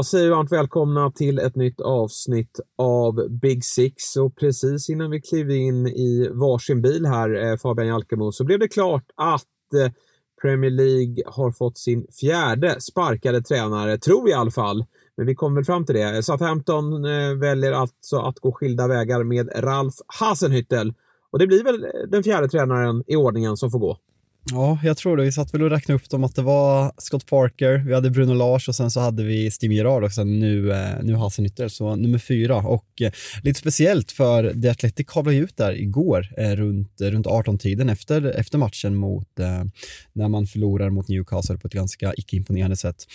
Då säger vi varmt välkomna till ett nytt avsnitt av Big Six och precis innan vi klev in i varsin bil här, eh, Fabian Jalkemo, så blev det klart att eh, Premier League har fått sin fjärde sparkade tränare, tror vi i alla fall. Men vi kommer väl fram till det. Southampton eh, väljer alltså att gå skilda vägar med Ralf Hasenhüttel och det blir väl den fjärde tränaren i ordningen som får gå. Ja, jag tror det. Vi satt väl och räknade upp dem att det var Scott Parker, vi hade Bruno Lars och sen så hade vi Steve Gerard och sen nu, eh, nu Hasenhüttel, så nummer fyra. Och eh, lite speciellt för The Athletic kavlade ut där igår eh, runt, eh, runt 18-tiden efter, efter matchen mot, eh, när man förlorar mot Newcastle på ett ganska icke-imponerande sätt.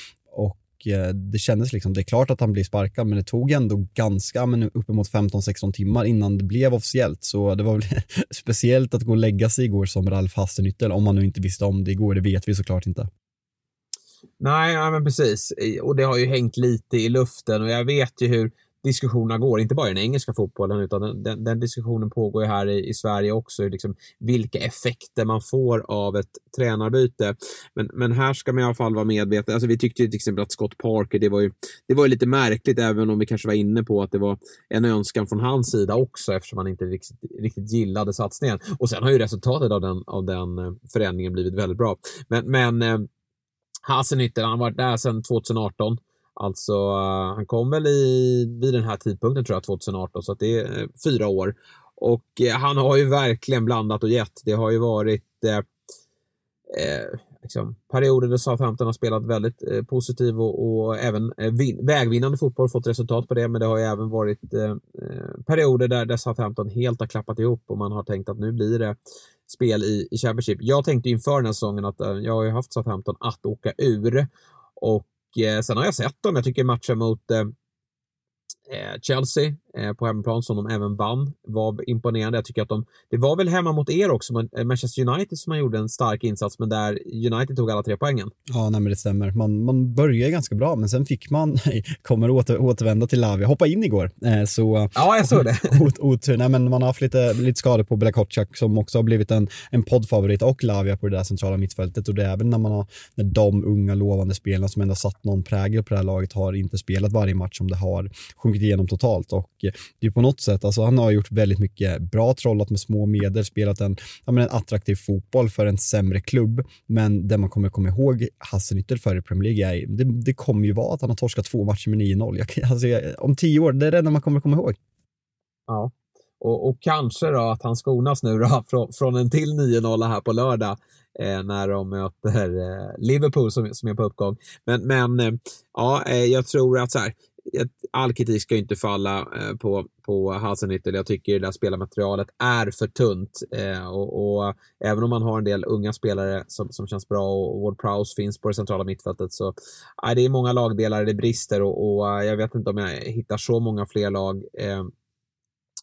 Och det kändes liksom, det är klart att han blir sparkad, men det tog ändå ganska, men uppemot 15-16 timmar innan det blev officiellt. Så det var väl speciellt att gå och lägga sig igår som Ralf Hasenhüttel, om man nu inte visste om det igår, det vet vi såklart inte. Nej, ja, men precis. Och det har ju hängt lite i luften och jag vet ju hur diskussionerna går, inte bara i den engelska fotbollen utan den, den, den diskussionen pågår ju här i, i Sverige också, liksom vilka effekter man får av ett tränarbyte. Men, men här ska man i alla fall vara medveten. Alltså, vi tyckte ju till exempel att Scott Parker, det var ju, det var ju lite märkligt även om vi kanske var inne på att det var en önskan från hans sida också eftersom han inte riktigt, riktigt gillade satsningen. Och sen har ju resultatet av den, av den eh, förändringen blivit väldigt bra. Men, men eh, han har varit där sedan 2018. Alltså, uh, han kom väl i, vid den här tidpunkten tror jag, 2018, så att det är uh, fyra år. Och uh, han har ju verkligen blandat och gett. Det har ju varit liksom, perioder där Southampton har spelat väldigt positiv och, och även vin, vägvinnande fotboll, fått resultat på det, men det har ju även varit perioder där, där Southampton helt har klappat ihop och man har tänkt att nu blir det spel i, i Championship. Jag tänkte inför den här säsongen att jag har ju haft Southampton att åka ur och Eh, sen har jag sett dem. Jag tycker matchen mot eh, Chelsea eh, på hemmaplan som de även vann var imponerande. Jag tycker att de, det var väl hemma mot er också, Manchester United som man gjorde en stark insats, men där United tog alla tre poängen. Ja, nej, men det stämmer. Man, man började ganska bra, men sen fick man, kommer åter, återvända till Lavia, hoppa in igår. Eh, så, ja, jag såg det. Otur, nej, men man har haft lite, lite skador på Bela Kotschak som också har blivit en, en poddfavorit och Lavia på det där centrala mittfältet och det är även när man har, när de unga lovande spelarna som ändå satt någon prägel på det här laget har inte spelat varje match som det har sjunkit igenom totalt och eh, det är på något sätt, alltså han har gjort väldigt mycket bra, trollat med små medel, spelat en, ja, men en attraktiv fotboll för en sämre klubb, men det man kommer komma ihåg Hasselnyttel för i Premier League är, det, det kommer ju vara att han har torskat två matcher med 9-0. Alltså, om tio år, det är det enda man kommer komma ihåg. Ja, och, och kanske då att han skonas nu då från, från en till 9-0 här på lördag eh, när de möter eh, Liverpool som, som är på uppgång. Men, men eh, ja, eh, jag tror att så här, all kritik ska inte falla eh, på, på Hasenhüttel. Jag tycker det där spelarmaterialet är för tunt. Eh, och, och, även om man har en del unga spelare som, som känns bra och Ward Prowse finns på det centrala mittfältet så eh, det är många lagdelar det brister och, och eh, jag vet inte om jag hittar så många fler lag eh,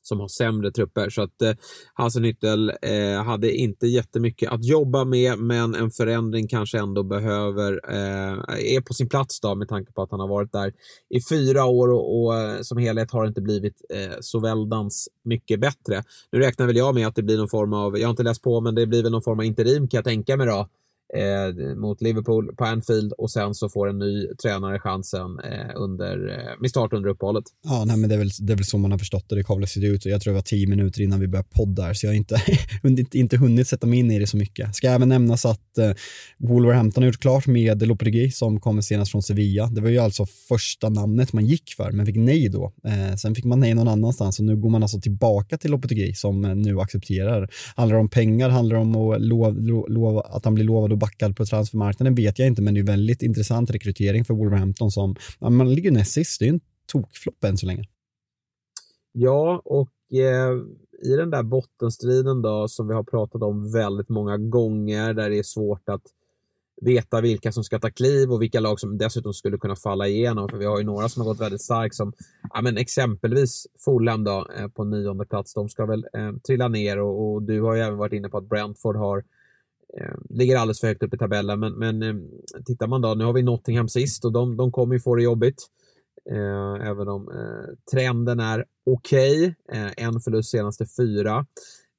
som har sämre trupper. Så att eh, Hasenhüttel eh, hade inte jättemycket att jobba med, men en förändring kanske ändå behöver, eh, är på sin plats då med tanke på att han har varit där i fyra år och, och eh, som helhet har det inte blivit eh, så väldans mycket bättre. Nu räknar väl jag med att det blir någon form av, jag har inte läst på, men det blir väl någon form av interim kan jag tänka mig då eh, mot Liverpool på Anfield och sen så får en ny tränare chansen eh, under, eh, med start under uppehållet. Ja, nej, men det är, väl, det är väl så man har förstått det. Det kavlas ut och jag tror det var tio minuter innan vi började podda så jag har inte, inte, inte hunnit sätta mig in i det så mycket. Ska även nämnas att eh, Wolverhampton har gjort klart med Lopetegui som kommer senast från Sevilla. Det var ju alltså första namnet man gick för, men fick nej då. Eh, sen fick man nej någon annanstans och nu går man alltså tillbaka till Lopetegui som eh, nu accepterar. Handlar det om pengar, handlar det om att lov, lov, lov, att han blir lovad att backad på transfermarknaden vet jag inte, men det är väldigt intressant rekrytering för Wolverhampton som, ja, man ligger näst sist, det är en tokflopp än så länge. Ja, och eh, i den där bottenstriden då som vi har pratat om väldigt många gånger där det är svårt att veta vilka som ska ta kliv och vilka lag som dessutom skulle kunna falla igenom. För vi har ju några som har gått väldigt starkt som ja, men exempelvis Fulham då, eh, på nionde plats. De ska väl eh, trilla ner och, och, du har ju även varit inne på att Brentford har eh, Eh, ligger alldeles för högt upp i tabellen. Men, men eh, tittar man då, nu har vi Nottingham sist och de, de kommer ju få det jobbigt. Eh, även om eh, trenden är okej. Okay. Eh, en förlust senaste fyra.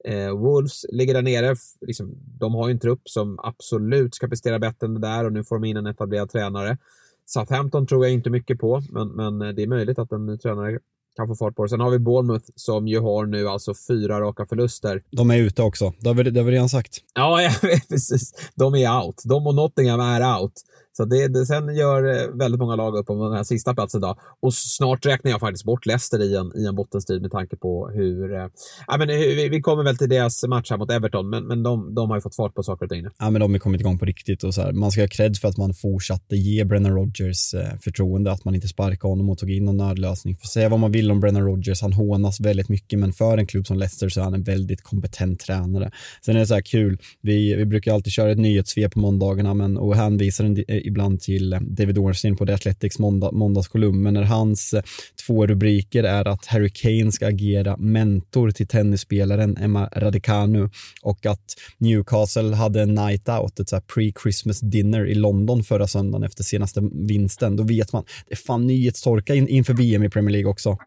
Eh, Wolves ligger där nere. Liksom, de har ju en trupp som absolut ska prestera bättre än det där och nu får de in en etablerad tränare. Southampton tror jag inte mycket på, men, men eh, det är möjligt att en ny tränare kan få fart på det. Sen har vi Bournemouth som ju har nu alltså fyra raka förluster. De är ute också, det har vi, det har vi redan sagt. Ja, ja, precis. De är out. De och Nottingham är out. Så det, det, sen gör eh, väldigt många lag upp om den här sista platsen idag. Och snart räknar jag faktiskt bort Leicester i en, i en bottenstrid med tanke på hur... Eh, ja, men, vi, vi kommer väl till deras match här mot Everton, men, men de, de har ju fått fart på saker och ting nu. Ja, men de har kommit igång på riktigt och så här, man ska ha cred för att man fortsatte ge Brennan Rodgers eh, förtroende, att man inte sparkade honom och tog in någon nödlösning. För säga vad man vill om Brennan Rodgers, han hånas väldigt mycket, men för en klubb som Leicester så är han en väldigt kompetent tränare. Sen är det så här kul, vi, vi brukar alltid köra ett nyhetssvep på måndagarna men, och hänvisar en, ibland till David Ornstein på The Athletics måndag, måndagskolumn, men när hans eh, två rubriker är att Harry Kane ska agera mentor till tennisspelaren Emma Raducanu och att Newcastle hade en night out, ett pre-Christmas dinner i London förra söndagen efter senaste vinsten. Då vet man, det är fan nyhetstorka in, inför VM i Premier League också.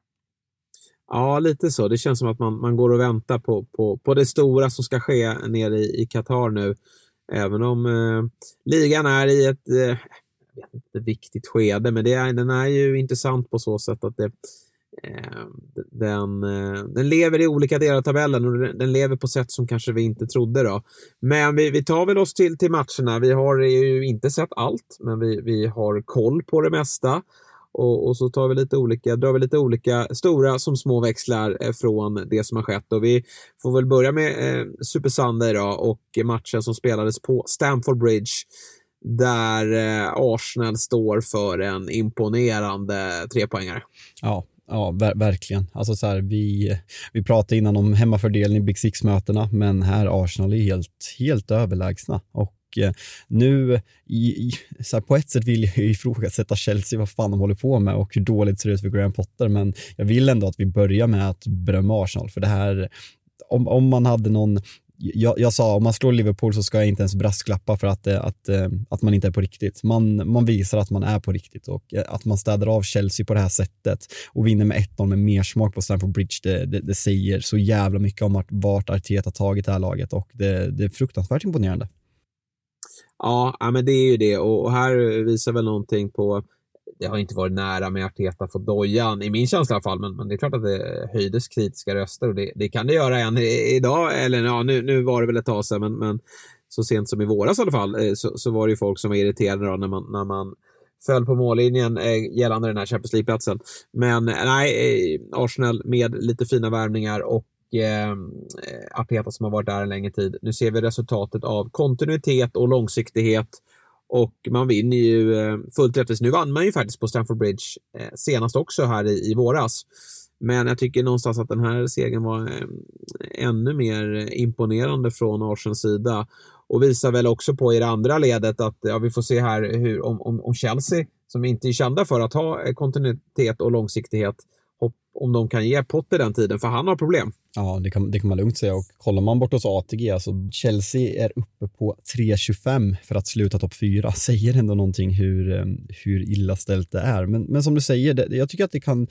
Ja, lite så. Det känns som att man, man går och väntar på, på, på det stora som ska ske nere i, i Qatar nu. Även om eh, ligan är i ett eh, vet inte, viktigt skede, men det är, den är ju intressant på så sätt att det, eh, den, eh, den lever i olika delar av tabellen och den lever på sätt som kanske vi inte trodde. Då. Men vi, vi tar väl oss till, till matcherna. Vi har ju inte sett allt, men vi, vi har koll på det mesta. Och, och, så tar vi lite olika, drar vi lite olika stora som små växlar eh, från det som har skett. Och vi får väl börja med eh, Super Sunday då, och matchen som spelades på Stamford Bridge där eh, Arsenal står för en imponerande trepoängare. Ja, Ja, ver verkligen. Alltså så här, vi, vi pratade innan om hemmafördelen i Big Six-mötena, men här Arsenal är helt, helt överlägsna. Och och eh, nu, i, så här, på ett sätt vill jag ifrågasätta Chelsea, vad fan de håller på med och hur dåligt ser det ut för Graham Potter, men jag vill ändå att vi börjar med att berömma Arsenal, för det här, om, om man hade någon jag, jag, sa om man slår Liverpool så ska jag inte ens brasklappa för att, eh, att, eh, att man inte är på riktigt. Man, man visar att man är på riktigt och att man städar av Chelsea på det här sättet och vinner med 1-0 med mer smak på Stamford Bridge, det, det, det, säger så jävla mycket om vart, vart Arteta tagit det här laget och det, det är fruktansvärt imponerande. Ja, men det är ju det och här visar väl någonting på det har inte varit nära med Arteta få dojan, i min känsla i alla fall, men, men, det är klart att det höjdes kritiska röster och det, det kan det göra än idag, eller ja, nu, nu var det väl ett tag sedan, men, men så sent som i våras i alla fall, eh, så, så var det ju folk som var irriterade då när man, när man föll på mållinjen eh, gällande den här Champions League-platsen. Men eh, nej, Arsenal med lite fina värvningar och Ehm, eh, Arteta som har varit där en längre tid. Nu ser vi resultatet av kontinuitet och långsiktighet och man vinner ju eh, fullt rättvist. Nu vann man ju faktiskt på Stamford Bridge eh, senast också här i, i våras. Men jag tycker någonstans att den här segern var eh, ännu mer imponerande från Arsens sida och visar väl också på i det andra ledet att ja, vi får se här hur, om, om, om Chelsea, som inte är kända för att ha eh, kontinuitet och långsiktighet, om de kan ge Potter den tiden, för han har problem. Ja, det kan, det kan man lugnt säga. Och kollar man bort hos ATG, alltså Chelsea är uppe på 3.25 för att sluta topp 4. Säger ändå någonting hur, eh, hur illa ställt det är. Men, men som du säger, det, jag tycker att det kan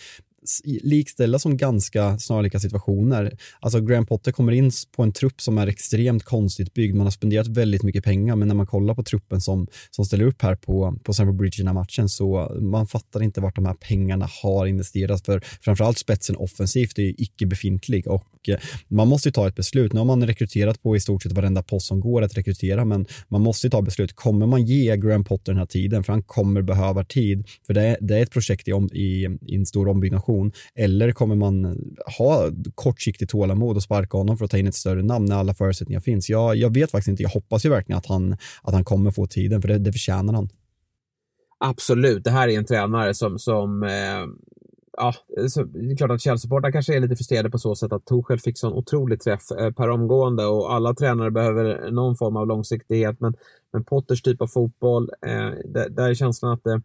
likställa som ganska snarlika situationer. Alltså Graham Potter kommer in på en trupp som är extremt konstigt byggd. Man har spenderat väldigt mycket pengar, men när man kollar på truppen som, som ställer upp här på, på Stamford Bridge i den här matchen så man fattar inte vart de här pengarna har investerats för framförallt spetsen offensivt är icke befintlig och eh, man måste ta ett beslut. Nu har man rekryterat på i stort sett varenda post som går att rekrytera, men man måste ta beslut. Kommer man ge Graham Potter den här tiden? För han kommer behöva tid, för det är, det är ett projekt i, om, i, i en stor ombyggnation prestation eller kommer man ha kortsiktigt tålamod och sparka honom för att ta in ett större namn när alla förutsättningar finns? Jag, jag vet faktiskt inte. Jag hoppas ju verkligen att han, att han kommer få tiden för det, det förtjänar han. Absolut, det här är en tränare som, som eh, ja, så det är klart att Chelsea-supportrar kanske är lite frustrerade på så sätt att Torshäll fick sån otrolig träff eh, per omgående och alla tränare behöver någon form av långsiktighet. Men, men Potters typ av fotboll, eh, där, där är känslan att eh,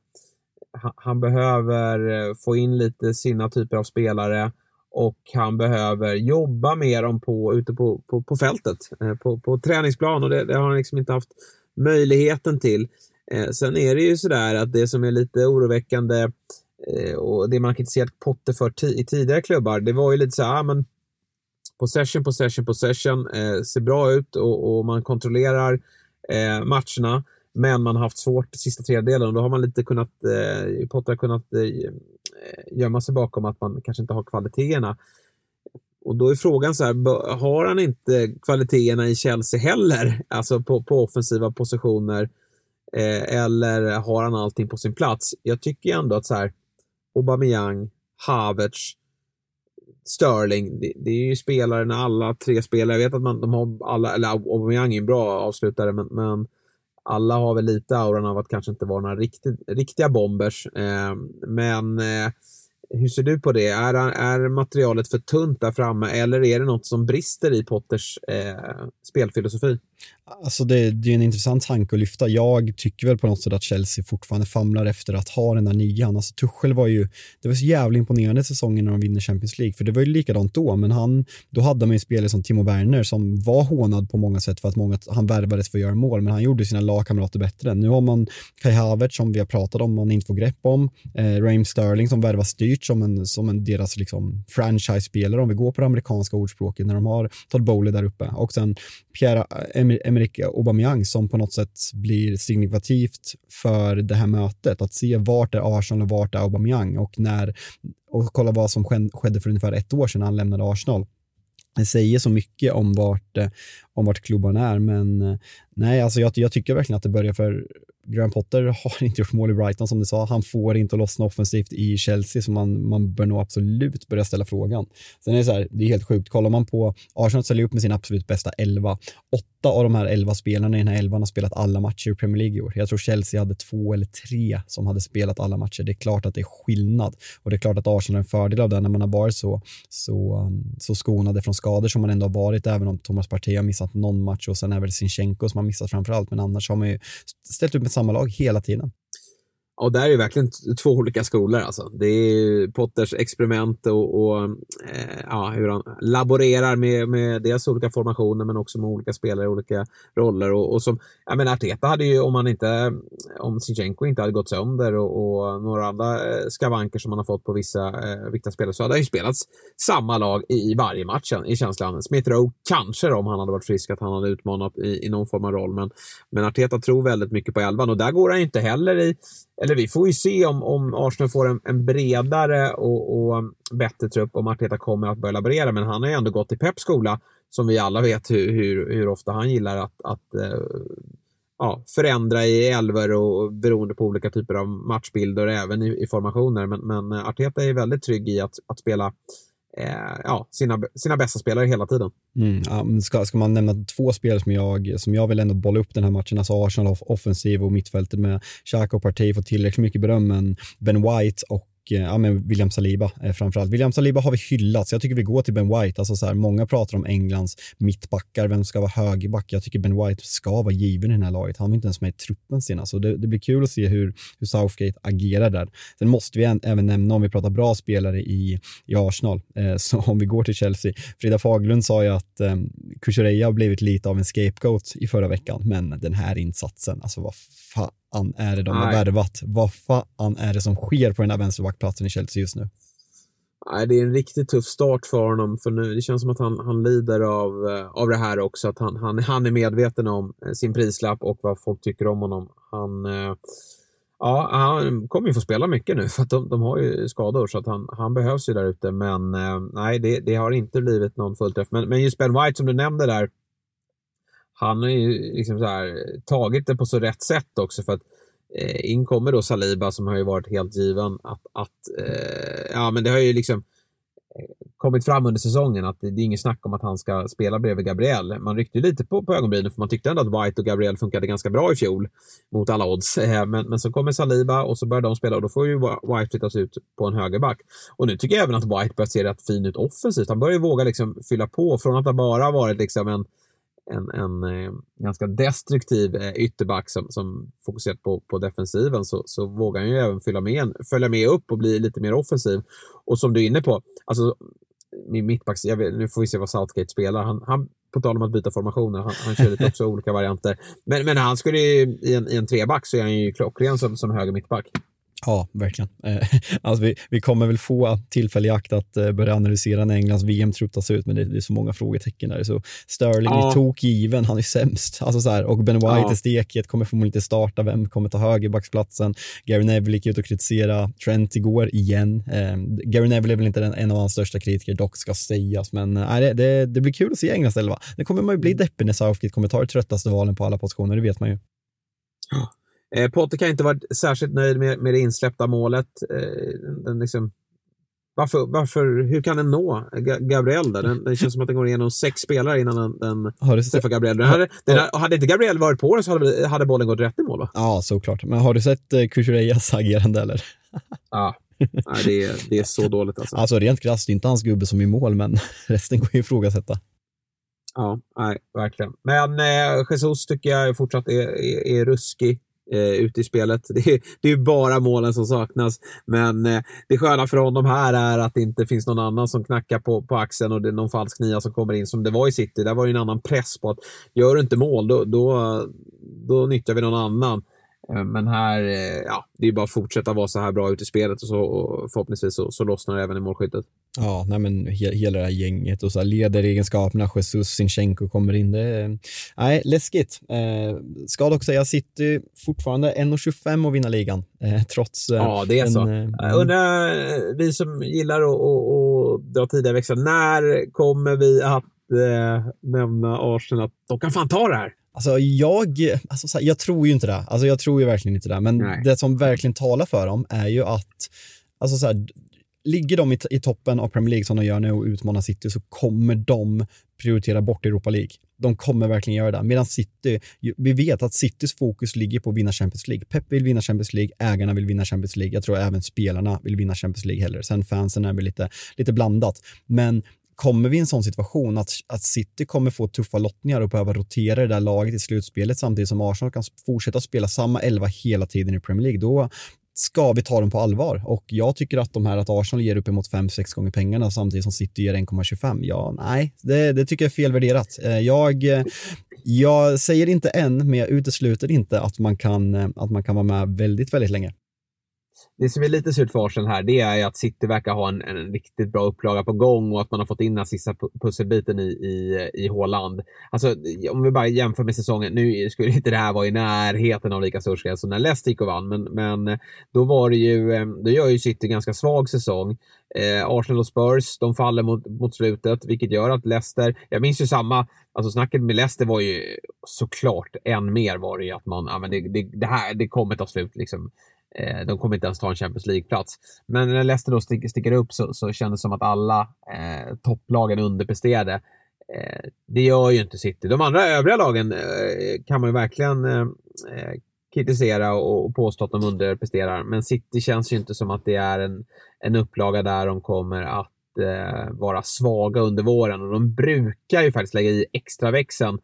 han behöver eh, få in lite sina typer av spelare och han behöver jobba med dem på, ute på, på, på fältet, eh, på, på träningsplan och det, det, har han liksom inte haft möjligheten till. Eh, sen är det ju sådär att det som är lite oroväckande Eh, och det man kritiserat Potter för i tidigare klubbar, det var ju lite så här, ah, men possession, possession, possession, eh, ser bra ut och, och man kontrollerar eh, matcherna. Men man har haft svårt sista tredjedelen och då har man lite kunnat, eh, Potter har kunnat eh, gömma sig bakom att man kanske inte har kvaliteterna. Och då är frågan så här, har han inte kvaliteterna i Chelsea heller? Alltså på, på offensiva positioner. Eh, eller har han allting på sin plats? Jag tycker ändå att så här, Aubameyang, Havertz, Sterling. Det, det, är ju spelare när alla tre spelare. Jag vet att man, de har alla, eller Aubameyang är en bra avslutare, men, men alla har väl lite auran av att kanske inte vara några riktigt, riktiga bombers. Eh, men eh, hur ser du på det? Är, är materialet för tunt där framme eller är det något som brister i Potters eh, spelfilosofi? Alltså det, det, är en intressant tanke att lyfta. Jag tycker väl på något sätt att Chelsea fortfarande famlar efter att ha den där nian. Alltså Tuchel var ju, det var så jävla imponerande säsongen när de vinner Champions League, för det var ju likadant då, men han, då hade man ju spelare som Timo Werner som var hånad på många sätt för att många, han värvades för att göra mål, men han gjorde sina lagkamrater bättre. Nu har man Kai Havertz som vi har pratat om, man inte får grepp om, eh, Raheem Sterling som värvas styrt som en, som en deras liksom franchise-spelare, om vi går på det amerikanska ordspråket, när de har Todd Bowley där uppe, och sen Pierre Emerick Aubameyang som på något sätt blir signifikativt för det här mötet. Att se vart är Arsenal och vart är Aubameyang och när och kolla vad som skedde för ungefär ett år sedan när han lämnade Arsenal. Det säger så mycket om vart, eh, om vart klubban är, men eh, nej, alltså jag, jag tycker verkligen att det börjar för Graham Potter har inte gjort mål i Brighton som du sa. Han får inte lossna offensivt i Chelsea så man, man bör nog absolut börja ställa frågan. Sen är det så här, det är helt sjukt. Kollar man på Arsenal ställer upp med sin absolut bästa elva. Åtta av de här elva spelarna i den här elvan har spelat alla matcher i Premier League i år. Jag tror Chelsea hade två eller tre som hade spelat alla matcher. Det är klart att det är skillnad och det är klart att Arsenal har en fördel av det när man har varit så, så, um, så skonade från skador som man ändå har varit, även om Thomas Partey har missat någon match och sen är väl Sinchenko som har missat framför allt, men annars har man ju ställt upp med samma lag hela tiden. Och där är verkligen två olika skolor. Alltså. Det är Potters experiment och, och eh, ja, hur han laborerar med, med dels olika formationer men också med olika spelare i olika roller. Och, och som, jag menar, Arteta hade ju, om, han inte, om Sinchenko inte hade gått sönder och, och några andra eh, skavanker som han har fått på vissa eh, viktiga spelare så hade han ju spelats samma lag i, i varje match i känslan. Smith Rowe kanske om han hade varit frisk att han hade utmanat i, i någon form av roll. Men, men Arteta tror väldigt mycket på elvan och där går han ju inte heller i eller vi får ju se om, om Arsenal får en, en bredare och, och, um, bättre trupp om Arteta kommer att börja laborera. Men han har ju ändå gått i Peps skola som vi alla vet hur, hur, hur ofta han gillar att, att äh, ja, förändra i elver och beroende på olika typer av matchbilder även i, i formationer. Men, men eh, Arteta är väldigt trygg i att, att spela Eh, ja, sina, sina bästa spelare hela tiden. Mm, ska, ska man nämna två spelare som jag, som jag vill ändå bolla upp den här matchen, alltså Arsenal offensiv och mittfältet med Xhaka och Partey får tillräckligt mycket beröm, men Ben White och Eh, ja, men William Saliba eh, framförallt. William Saliba har vi hyllat, så jag tycker vi går till Ben White. Alltså så här, många pratar om Englands mittbackar, vem ska vara högerback? Jag tycker Ben White ska vara given i det här laget. Han var inte ens med i truppen senast, så det, det, blir kul att se hur, hur Southgate agerar där. Sen måste vi även nämna, om vi pratar bra spelare i, i Arsenal, eh, så om vi går till Chelsea. Frida Faglund sa ju att eh, Kukureya har blivit lite av en scapegoat i förra veckan, men den här insatsen, alltså vad fan fan är det de Nej. har värvat? Vad fan är det som sker på den här vänsterbackplatsen i Chelsea just nu? Nej, det är en riktigt tuff start för honom. För nu, det känns som att han, han lider av, eh, av det här också. Att han, han, han är medveten om eh, sin prislapp och vad folk tycker om honom. Han, eh, ja, han kommer ju få spela mycket nu för att de, de har ju skador så att han, han behövs ju där ute. Men nej, det, det har inte blivit någon fullträff. Men, men just Ben White som du nämnde där han har ju liksom så här, tagit det på så rätt sätt också. för att Eh, in kommer då Saliba som har ju varit helt given att, att eh, ja men det har ju liksom eh, kommit fram under säsongen att det, är inget snack om att han ska spela bredvid Gabriel. Man ryckte lite på, på ögonbrynen för man tyckte ändå att White och Gabriel funkade ganska bra i fjol mot alla odds. Eh, men, men så kommer Saliba och så börjar de spela och då får ju White flyttas ut på en högerback. Och nu tycker jag även att White börjar se rätt fin ut offensivt. Han börjar ju våga liksom fylla på från att ha bara varit liksom en en, en eh, ganska destruktiv eh, ytterback som, som fokuserat på, på defensiven så, så vågar han ju även fylla med, följa med upp och bli lite mer offensiv. Och som du är inne på, alltså min mittbacks, vet, nu får vi se vad Southgate spelar. Han, han, på tal om att byta formationer, han, han kör lite också olika varianter. Men, men han skulle ju, i en, i en treback så är han ju klockren som, som höger mittback. Ja, verkligen. Eh, alltså vi, vi kommer väl få tillfälle i akt att eh, börja analysera när Englands VM-trupp tas ut, men det, det, är så många frågetecken där. Så Sterling ja. är tokgiven, han är sämst. Alltså så här, och Ben White ja. är stekhet, kommer förmodligen inte starta. Vem kommer ta högerbacksplatsen? Gary Neville gick ut och kritisera Trent igår igen. Eh, Gary Neville är väl inte den, en av hans största kritiker, dock ska sägas, men eh, det, det, det, blir kul att se Englands elva. Det kommer man ju bli deppig när Southgate kommer ta det tröttaste valen på alla positioner, det vet man ju. Ja. Eh, Potter kan inte varit särskilt nöjd med, med det insläppta målet. Eh, den liksom, varför, varför, hur kan den nå Gabriel där? Den, den känns som att den går igenom sex spelare innan den, den träffar Gabriel. Den hade, den hade, hade inte Gabriel varit på den så hade, hade bollen gått rätt i mål va? Ja, såklart. Men har du sett eh, Kukureyas agerande eller? Ja. Nej, det, är, det är så dåligt alltså. Alltså rent krasst, det är inte hans gubbe som är i mål, men resten går ju ifrågasätta. Ja, nej, verkligen. Men eh, Jesus tycker jag fortsatt är, är, är ruskig eh, ute i spelet. Det är, det är bara målen som saknas. Men eh, det sköna för honom här är att det inte finns någon annan som knackar på, på axeln och det är någon falsk nia som kommer in som det var i City. Där var ju en annan press på att gör du inte mål, då, då, då nyttjar vi någon annan. Eh, men här, eh, ja, det är bara att fortsätta vara så här bra ute i spelet och, så, och förhoppningsvis så, så lossnar det även i målskyttet. Ja, nej men he hela det här gänget och så här ledaregenskaperna, Jesus, Sinchenko kommer in. Det, nej, läskigt. Eh, ska dock säga City fortfarande 1,25 att vinna ligan, eh, trots... Eh, ja, det är en, så. Eh, undrar, vi som gillar att dra tidiga växlar, när kommer vi att eh, nämna Arsenal att de kan fan ta det här? Alltså jag, alltså jag tror ju inte det. Alltså jag tror ju verkligen inte det. Men Nej. det som verkligen talar för dem är ju att, alltså så här, ligger de i, i, toppen av Premier League som de gör nu och utmanar City så kommer de prioritera bort Europa League. De kommer verkligen göra det. Medan City, vi vet att Citys fokus ligger på att vinna Champions League. Pep vill vinna Champions League, ägarna vill vinna Champions League. Jag tror även spelarna vill vinna Champions League heller. Sen fansen är väl lite, lite blandat. Men kommer vi i en sån situation att, att City kommer få tuffa lottningar och behöva rotera det där laget i slutspelet samtidigt som Arsenal kan fortsätta spela samma elva hela tiden i Premier League, då ska vi ta dem på allvar. Och jag tycker att de här att Arsenal ger uppemot 5-6 gånger pengarna samtidigt som City ger 1,25. Ja, nej, det, det, tycker jag är felvärderat. Eh, jag, eh, jag säger inte än, men jag utesluter inte att man kan, eh, att man kan vara med väldigt, väldigt länge det som är lite surt för Arsenal här, det är att City verkar ha en, en, riktigt bra upplaga på gång och att man har fått in den sista pusselbiten i, i, i Håland. Alltså, om vi bara jämför med säsongen, nu skulle inte det här vara i närheten av lika stor skräll som när Leicester gick och vann, men, men då var det ju, eh, då gör ju City en ganska svag säsong. Eh, Arsenal och Spurs, de faller mot, mot slutet, vilket gör att Leicester, jag minns ju samma, alltså snacket med Leicester var ju såklart än mer var det ju att man, ja men det, det, det här, det kommer ta slut liksom Eh, de kommer inte ens ta en Champions League-plats. Men när Leicester då stick, sticker upp så, så kändes det som att alla eh, topplagen underpresterade. Eh, det gör ju inte City. De andra övriga lagen eh, kan man ju verkligen eh, eh kritisera och, och påstå att de underpresterar. Men City känns ju inte som att det är en, en upplaga där de kommer att eh, vara svaga under våren. Och de brukar ju faktiskt lägga i extra växeln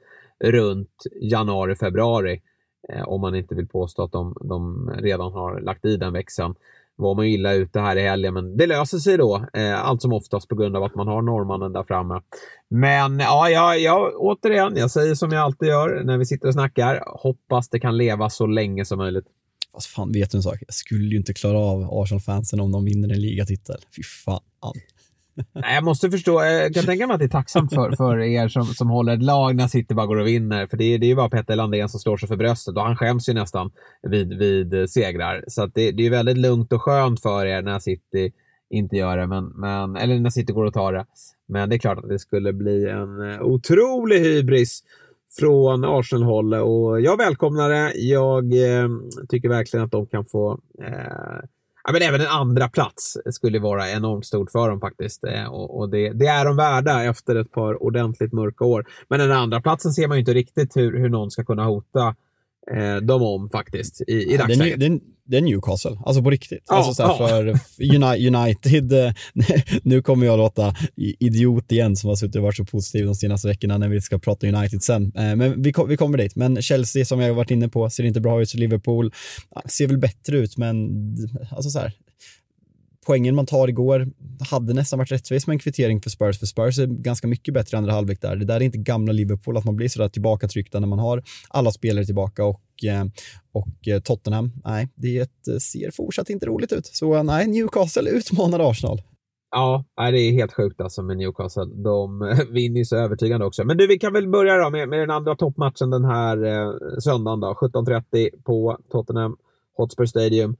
runt januari, februari. Eh, om man inte vill påstå att de, de redan har lagt i den växeln. Var man illa ute här i helgen, men det löser sig då. Eh, allt som oftast på grund av att man har norrmannen där framme. Men ja, ja, ja, återigen, jag säger som jag alltid gör när vi sitter och snackar. Hoppas det kan leva så länge som möjligt. Fast fan, vet du en sak? Jag skulle ju inte klara av Arsenal-fansen om de vinner en ligatitel. Fy fan. Nej, jag måste förstå, eh, jag kan tänka mig att det är tacksamt för, för er som, som håller ett lag när City bara går och vinner. För det är, det är ju bara Petter Landén som slår sig för bröstet och han skäms ju nästan vid, vid eh, segrar. Så det, det är väldigt lugnt och skönt för er när City inte gör det, men, men, eller när City går och tar det. Men det är klart att det skulle bli en eh, otrolig hybris från Arsenal-hållet och jag välkomnar det. Jag eh, tycker verkligen att de kan få eh, Ja, men även en andra plats skulle vara enormt stort för dem faktiskt. Eh, och, och det, det, är de värda efter ett par ordentligt mörka år. Men den andra platsen ser man ju inte riktigt hur, hur någon ska kunna hota eh, dem om faktiskt i, i dagsläget. Det det är Newcastle, alltså på riktigt. Ja, alltså så ja. För United, eh, nu kommer jag låta idiot igen som har suttit och varit så positiv de senaste veckorna när vi ska prata United sen. Eh, men vi, vi kommer dit. Men Chelsea som jag har varit inne på ser inte bra ut. Liverpool ser väl bättre ut, men alltså så här, poängen man tar igår hade nästan varit rättvis med en kvittering för Spurs, för Spurs är ganska mycket bättre i andra halvlek där. Det där är inte gamla Liverpool, att man blir sådär tillbakatryckta när man har alla spelare tillbaka och, eh, och eh, Tottenham, nej, det eh, ser fortsatt inte roligt ut. Så nej, Newcastle utmanar Arsenal. Ja, det är helt sjukt alltså med Newcastle. De vinner ju så övertygande också. Men du, vi kan väl börja då med, med den andra toppmatchen den här eh, söndagen då, 17.30 på Tottenham Hotspur Stadium.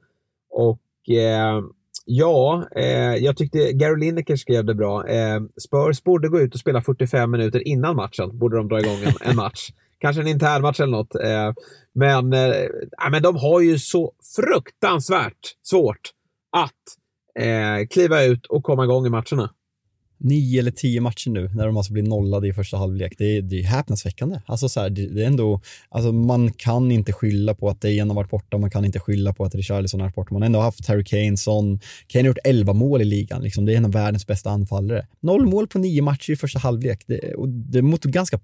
Och eh, Ja, eh, jag tyckte Gary Lineker skrev det bra. Eh, Spurs borde gå ut och spela 45 minuter innan matchen. Borde de dra igång en, en match. Kanske en intern match eller något. Eh, men, eh, men de har ju så fruktansvärt svårt att eh, kliva ut och komma igång i matcherna nio eller tio matcher nu när de alltså blir nollade i första halvlek. Det är, det är häpnadsväckande. Alltså så här, det, det, är ändå, alltså man kan inte skylla på att Dejan har varit borta, man kan inte skylla på att Richarlison har varit borta. Man har ändå haft Harry Kane, Son. Kane har gjort elva mål i ligan. Liksom. Det är en av världens bästa anfallare. Noll mål på nio matcher i första halvlek. Det, och det mot ganska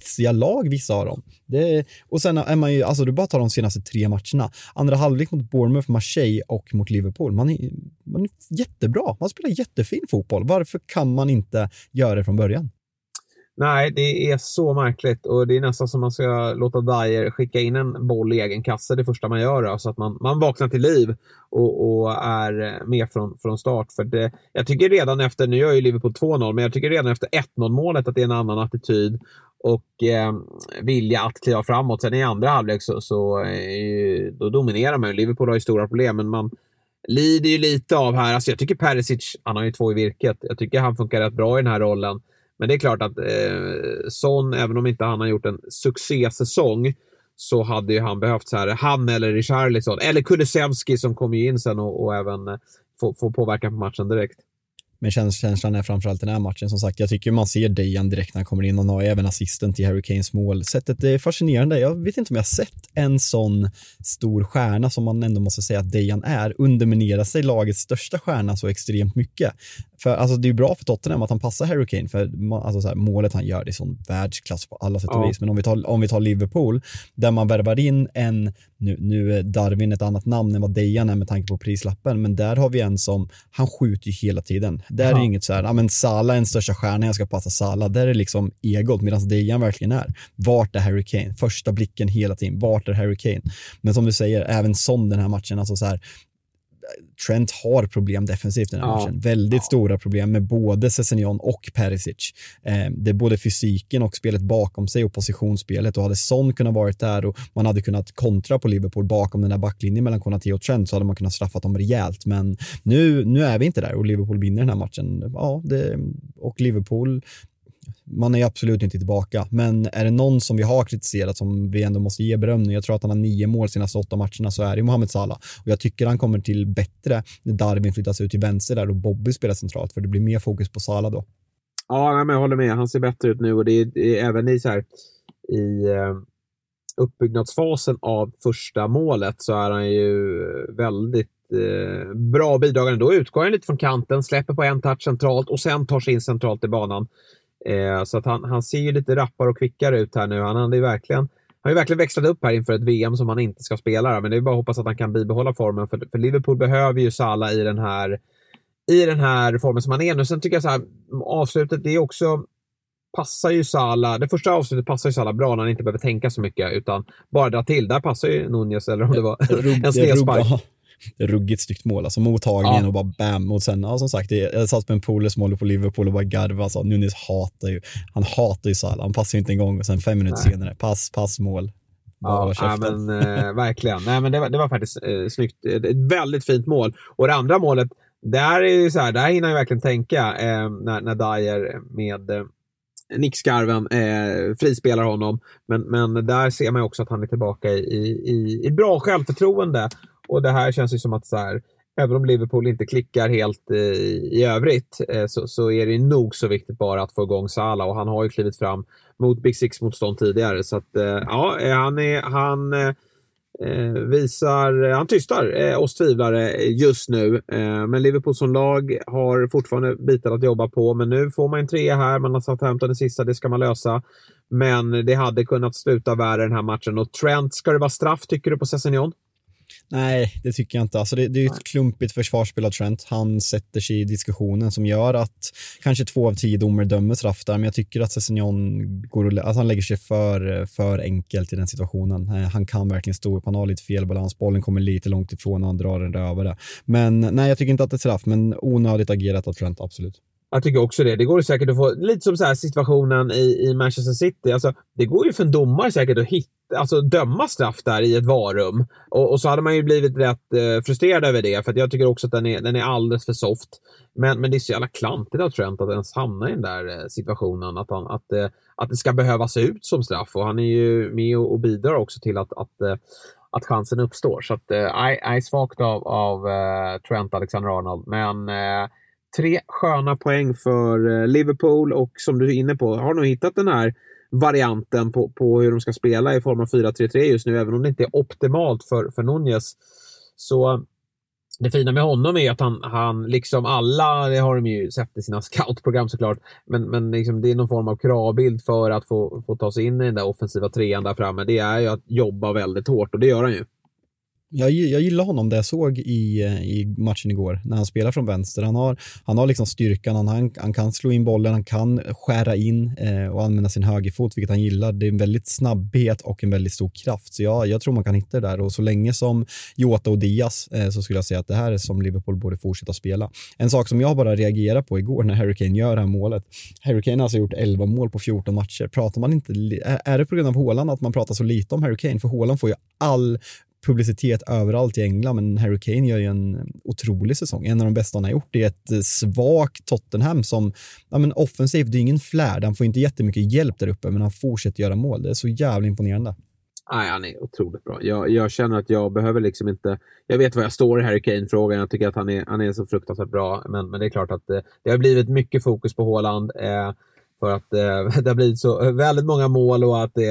pissiga lag, vissa av dem. Det, och sen är man ju, alltså du bara tar de senaste tre matcherna. Andra halvlek mot Bournemouth, Marseille och mot Liverpool. Man är, man är jättebra. Man spelar jättefin fotboll. Varför kan man inte göra det från början? Nej, det är så märkligt och det är nästan som man ska låta Dyer skicka in en boll i egen kasse det första man gör. Så att man, man vaknar till liv och, och är med från, från start. För det, jag tycker redan efter, nu gör ju Liverpool 2-0, men jag tycker redan efter 1-0 målet att det är en annan attityd och eh, vilja att kliva framåt. Sen i andra halvlek så, så eh, då dominerar man. Liverpool har ju stora problem, men man lider ju lite av här. Alltså jag tycker Perisic, han har ju två i virket. Jag tycker han funkar rätt bra i den här rollen. Men det är klart att eh, Son, även om inte han har gjort en succésäsong, så hade ju han behövt så här, han eller Richarlison, eller Kulusevski som kommer in sen och, och även eh, få, får påverkan på matchen direkt. Men känslan är framförallt den här matchen. Som sagt, jag tycker man ser Dejan direkt när han kommer in. och har även assisten till Harry Kanes mål. Sättet är fascinerande. Jag vet inte om jag sett en sån stor stjärna som man ändå måste säga att Dejan är underminera sig lagets största stjärna så extremt mycket. För alltså, det är bra för Tottenham att han passar Harry Kane, för alltså, så här, målet han gör det är sån världsklass på alla sätt och ja. vis. Men om vi, tar, om vi tar Liverpool, där man värvar in en, nu, nu är Darwin ett annat namn än vad Dejan är med tanke på prislappen, men där har vi en som, han skjuter ju hela tiden. Där ja. är inget så här, ja men Salah är den största stjärnan, jag ska passa Salah. Där är liksom egot, medan Dejan verkligen är. Vart är Harry Kane? Första blicken hela tiden, vart är Harry Kane? Men som du säger, även som den här matchen, alltså så här, Trent har problem defensivt den här ja. matchen. Väldigt ja. stora problem med både Sessignon och Perisic. Eh, det är både fysiken och spelet bakom sig och positionsspelet och hade Son kunnat varit där och man hade kunnat kontra på Liverpool bakom den där backlinjen mellan Konate och Trent så hade man kunnat straffa dem rejält. Men nu, nu är vi inte där och Liverpool vinner den här matchen. Ja, det, och Liverpool man är absolut inte tillbaka, men är det någon som vi har kritiserat som vi ändå måste ge beröm jag tror att han har nio mål senaste åtta matcherna, så är det Mohamed Salah. Och jag tycker han kommer till bättre när Darwin flyttas ut till vänster där och Bobby spelar centralt, för det blir mer fokus på Salah då. Ja, men jag håller med. Han ser bättre ut nu och det är, det är även i, så här, i eh, uppbyggnadsfasen av första målet så är han ju väldigt eh, bra bidragande. Då utgår han lite från kanten, släpper på en touch centralt och sen tar sig in centralt i banan. Eh, så att han, han ser ju lite rappare och kvickare ut här nu. Han hade ju verkligen, han har ju verkligen växlat upp här inför ett VM som han inte ska spela. Men det är bara att hoppas att han kan bibehålla formen. För, för Liverpool behöver ju Salah i den här i den här formen som han är nu. Sen tycker jag så här, avslutet, det är också passar ju Sala. Det första avslutet passar ju Sala bra när han inte behöver tänka så mycket utan bara dra till. Där passar ju Nunez, eller om det var en snedspark ruggigt snyggt mål. Alltså mottagningen ja. och bara bam. Och sen, ja, som sagt, jag satt med en polare som håller på Liverpool och bara garvade. Alltså, Nunes hatar ju, han hatar ju Salah. Han passar ju inte en gång och sen fem minuter Nej. senare, pass, pass, mål. Ja, ja, men eh, verkligen. Nej, men det, var, det var faktiskt eh, snyggt. Ett väldigt fint mål. Och det andra målet, där, är så här, där hinner han verkligen tänka eh, när, när Dyer med nickskarven, eh, frispelar honom. Men, men där ser man också att han är tillbaka i, i, i bra självförtroende. Och det här känns ju som att så här, även om Liverpool inte klickar helt i, i övrigt eh, så, så är det nog så viktigt bara att få igång Salah och han har ju klivit fram mot Big Six-motstånd tidigare. Så att, eh, ja, eh, han, är, han eh, eh visar, eh, han tystar eh, oss tvivlare just nu. Eh, men Liverpool som lag har fortfarande bitar att jobba på. Men nu får man en trea här, man har satt hämtat sista, det ska man lösa. Men det hade kunnat sluta värre den här matchen. Och Trent, ska det vara straff tycker du på Sessignon? Nej, det tycker jag inte. Alltså det, det är ett klumpigt försvarsspel av Trent. Han sätter sig i diskussionen som gör att kanske två av tio domare dömer straff där, men jag tycker att Sessignon går och, alltså han lägger sig för, för enkelt i den situationen. Eh, han kan verkligen stå upp, han har lite fel balans, bollen kommer lite långt ifrån när han drar den över det. Men nej, jag tycker inte att det är straff, men onödigt agerat av Trent, absolut. Jag tycker också det. Det går säkert att få, lite som så här situationen i, i Manchester City. Alltså, det går ju för en domare säkert att hitta, alltså döma straff där i ett varum. Och, och så hade man ju blivit rätt eh, frustrerad över det, för jag tycker också att den är, den är alldeles för soft. Men, men det är så jävla klantigt av Trent att ens hamna i den där eh, situationen. Att, han, att, eh, att det ska behöva se ut som straff. Och han är ju med och, och bidrar också till att, att eh, att chansen uppstår. Så att, eh, svagt av, av eh, Trent Alexander-Arnold. Men eh, tre sköna poäng för eh, Liverpool och som du är inne på, har nog hittat den här varianten på, på hur de ska spela i form av 4-3-3 just nu, även om det inte är optimalt för, för Nunez. Så det fina med honom är att han, han liksom alla, det har de ju sett i sina scoutprogram såklart, men, men liksom det är någon form av kravbild för att få, få ta sig in i den där offensiva trean där framme. Det är ju att jobba väldigt hårt och det gör han ju jag, jag gillar honom det jag såg i, eh, i matchen igår när han spelar från vänster. Han har, han har liksom styrkan, han, han, han kan slå in bollen, han kan skära in eh, och använda sin högerfot, vilket han gillar. Det är en väldigt snabbhet och en väldigt stor kraft. Så jag, jag tror man kan hitta det där och så länge som Jota och Diaz eh, så skulle jag säga att det här är som Liverpool borde fortsätta spela. En sak som jag bara reagerar på igår när Harry Kane gör det här målet. Harry Kane har alltså gjort 11 mål på 14 matcher. Pratar man inte, är det på grund av Håland att man pratar så lite om Harry Kane? För Håland får ju all publicitet överallt i England, men Harry Kane gör ju en otrolig säsong. En av de bästa han har gjort. Det är ett eh, svagt Tottenham som, ja men offensivt, det är ingen flärd. Han får inte jättemycket hjälp där uppe, men han fortsätter göra mål. Det är så jävla imponerande. Nej, han är otroligt bra. Jag, jag, känner att jag behöver liksom inte... Jag vet var jag står i Harry Kane-frågan. Jag tycker att han är, han är så fruktansvärt bra. Men, men det är klart att det, det har blivit mycket fokus på Haaland. Eh, för att eh, det har blivit så eh, väldigt många mål och att det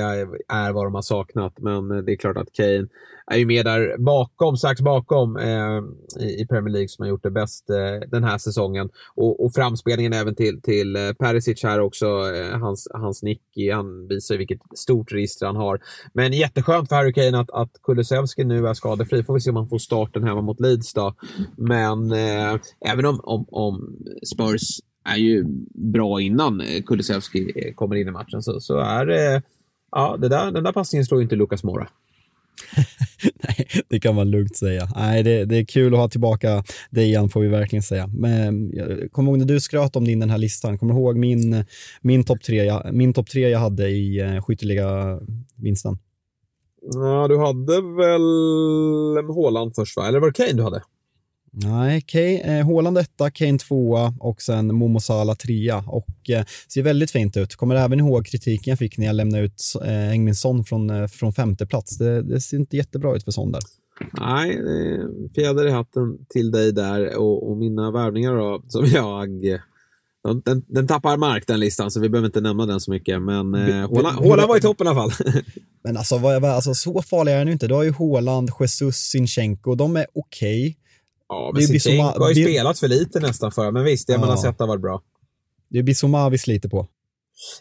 är vad de har saknat. Men eh, det är klart att Kane är ju med där bakom, strax bakom eh, i, Premier League som har gjort det bäst eh, den här säsongen. Och, och framspelningen även till, till eh, Perisic här också, eh, hans, hans nick, han visar vilket stort register han har. Men jätteskönt för Harry Kane att, att Kulusevski nu är skadefri. Får vi se om han får starten hemma mot Leeds då. Men eh, även om, om, om Spurs är ju bra innan Kulusevski kommer in i matchen så, så är det, ja, det där, den där passningen slår ju inte Lucas Mora. Nej, det kan man lugnt säga. Nej, det, det är kul att ha tillbaka dig igen får vi verkligen säga. Men kom ihåg när du skröt om din den här listan, kommer du ihåg min, min topp tre, jag, min top tre jag hade i uh, skytteliga-vinsten? Ja, du hade väl Håland först va? Eller var det Kane du hade? Nej, Kane, eh, Håland etta, Kane tvåa och sen Momo Salah trea och eh, ser väldigt fint ut. Kommer även ihåg kritiken jag fick när jag lämnade ut eh, Engminsson från, eh, från femte plats. Det, det, ser inte jättebra ut för Son där. Nej, fjäder i hatten till dig där och, och mina värvningar då, som jag den, den, tappar mark den listan, så vi behöver inte nämna den så mycket. Men eh, Håland var i toppen i alla fall. men alltså, vad, alltså, så farliga är den inte. Du har ju Håland, Jesus, Sinchenko. De är okej. Okay. Ja, men Zinchenko har ju spelat för lite nästan för men visst, det ja. man har sett har varit bra. Det är Bissoma vi sliter på.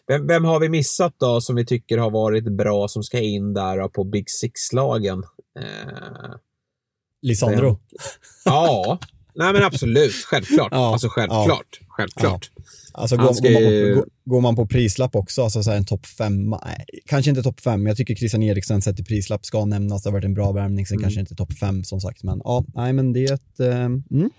Vem, vem, har vi missat då som vi tycker har varit bra som ska in där på Big Six-lagen? Eh, Lisandro? Ja, nej men absolut. Självklart. Ja, alltså självklart. Ja, självklart. Ja. Alltså går, ska... går, man på, går, man på, prislapp också, alltså så en topp fem, kanske inte topp fem, jag tycker Christian Eriksen sett i prislapp ska nämnas, det har varit en bra värvning, sen mm. kanske inte topp fem som sagt, men ja, nej men det är ett, eh, mm.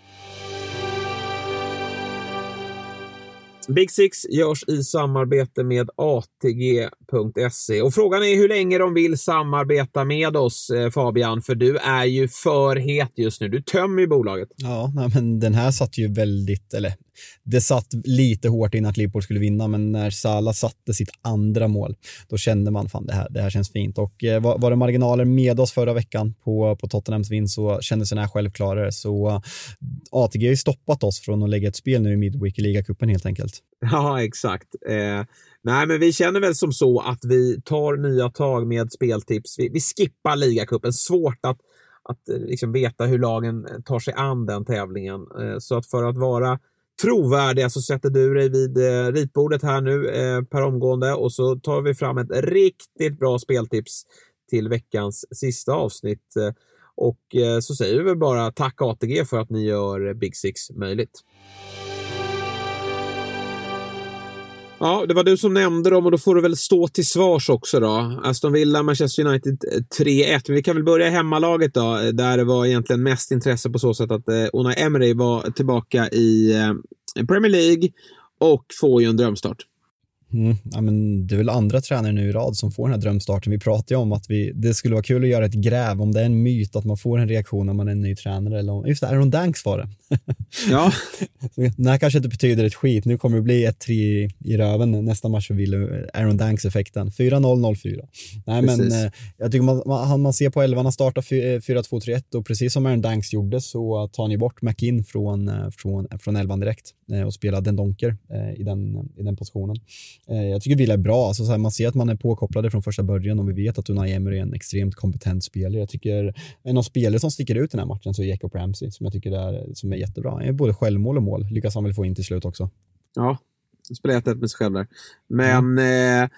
Big Six görs i samarbete med ATG.se och frågan är hur länge de vill samarbeta med oss eh, Fabian, för du är ju för het just nu. Du tömmer ju bolaget. Ja, nej, men den här satt ju väldigt, eller det satt lite hårt innan att Liverpool skulle vinna, men när Salah satte sitt andra mål, då kände man fan det här, det här känns fint. Och eh, var, var det marginaler med oss förra veckan på, på Tottenhams vinst så kändes den här självklarare. Så eh, ATG har ju stoppat oss från att lägga ett spel nu i Midweek i ligacupen helt enkelt. Ja, exakt. Eh, nej, men vi känner väl som så att vi tar nya tag med speltips. Vi, vi skippar ligacupen. Svårt att att eh, liksom veta hur lagen tar sig an den tävlingen. Eh, så att för att vara trovärdiga så sätter du dig vid eh, ritbordet här nu eh, per omgående och så tar vi fram ett riktigt bra speltips till veckans sista avsnitt. Eh, och eh, så säger vi väl bara tack ATG för att ni gör Big Six möjligt. Ja, det var du som nämnde dem och då får du väl stå till svars också då. Aston Villa, Manchester United eh, 3-1. Men vi kan väl börja i hemmalaget då, eh, där det var egentligen mest intresse på så sätt att eh, Emery var tillbaka i eh, Premier League och får ju en drömstart. Mm, ja, men det är väl andra tränare nu i rad som får den här drömstarten. Vi pratar ju om att vi, det skulle vara kul att göra ett gräv om det är en myt att man får en reaktion när man är en ny tränare. Eller om, just det, Aaron Danks var det. Ja. det här kanske inte betyder ett skit. Nu kommer det bli ett 3 i röven nästa match för Ville, Aaron Danks-effekten. 4-0, 0-4. Nej, men eh, jag tycker man, man, man ser på elvan starta 4-2-3-1 och precis som Aaron Danks gjorde så tar ni bort McIn från, eh, från, från elvan direkt eh, och spelar Den Donker eh, i, den, i den positionen. Eh, jag tycker Villa är bra. Alltså, så här, man ser att man är påkopplade från första början och vi vet att Unai Emery är en extremt kompetent spelare. Jag tycker eh, en av spelare som sticker ut i den här matchen så är Jacob Ramsey som jag tycker är, som är jättebra. Han är både självmål och mål. Lyckas han väl få in till slut också. Ja, spelar 1 med sig själv där. Men mm. eh,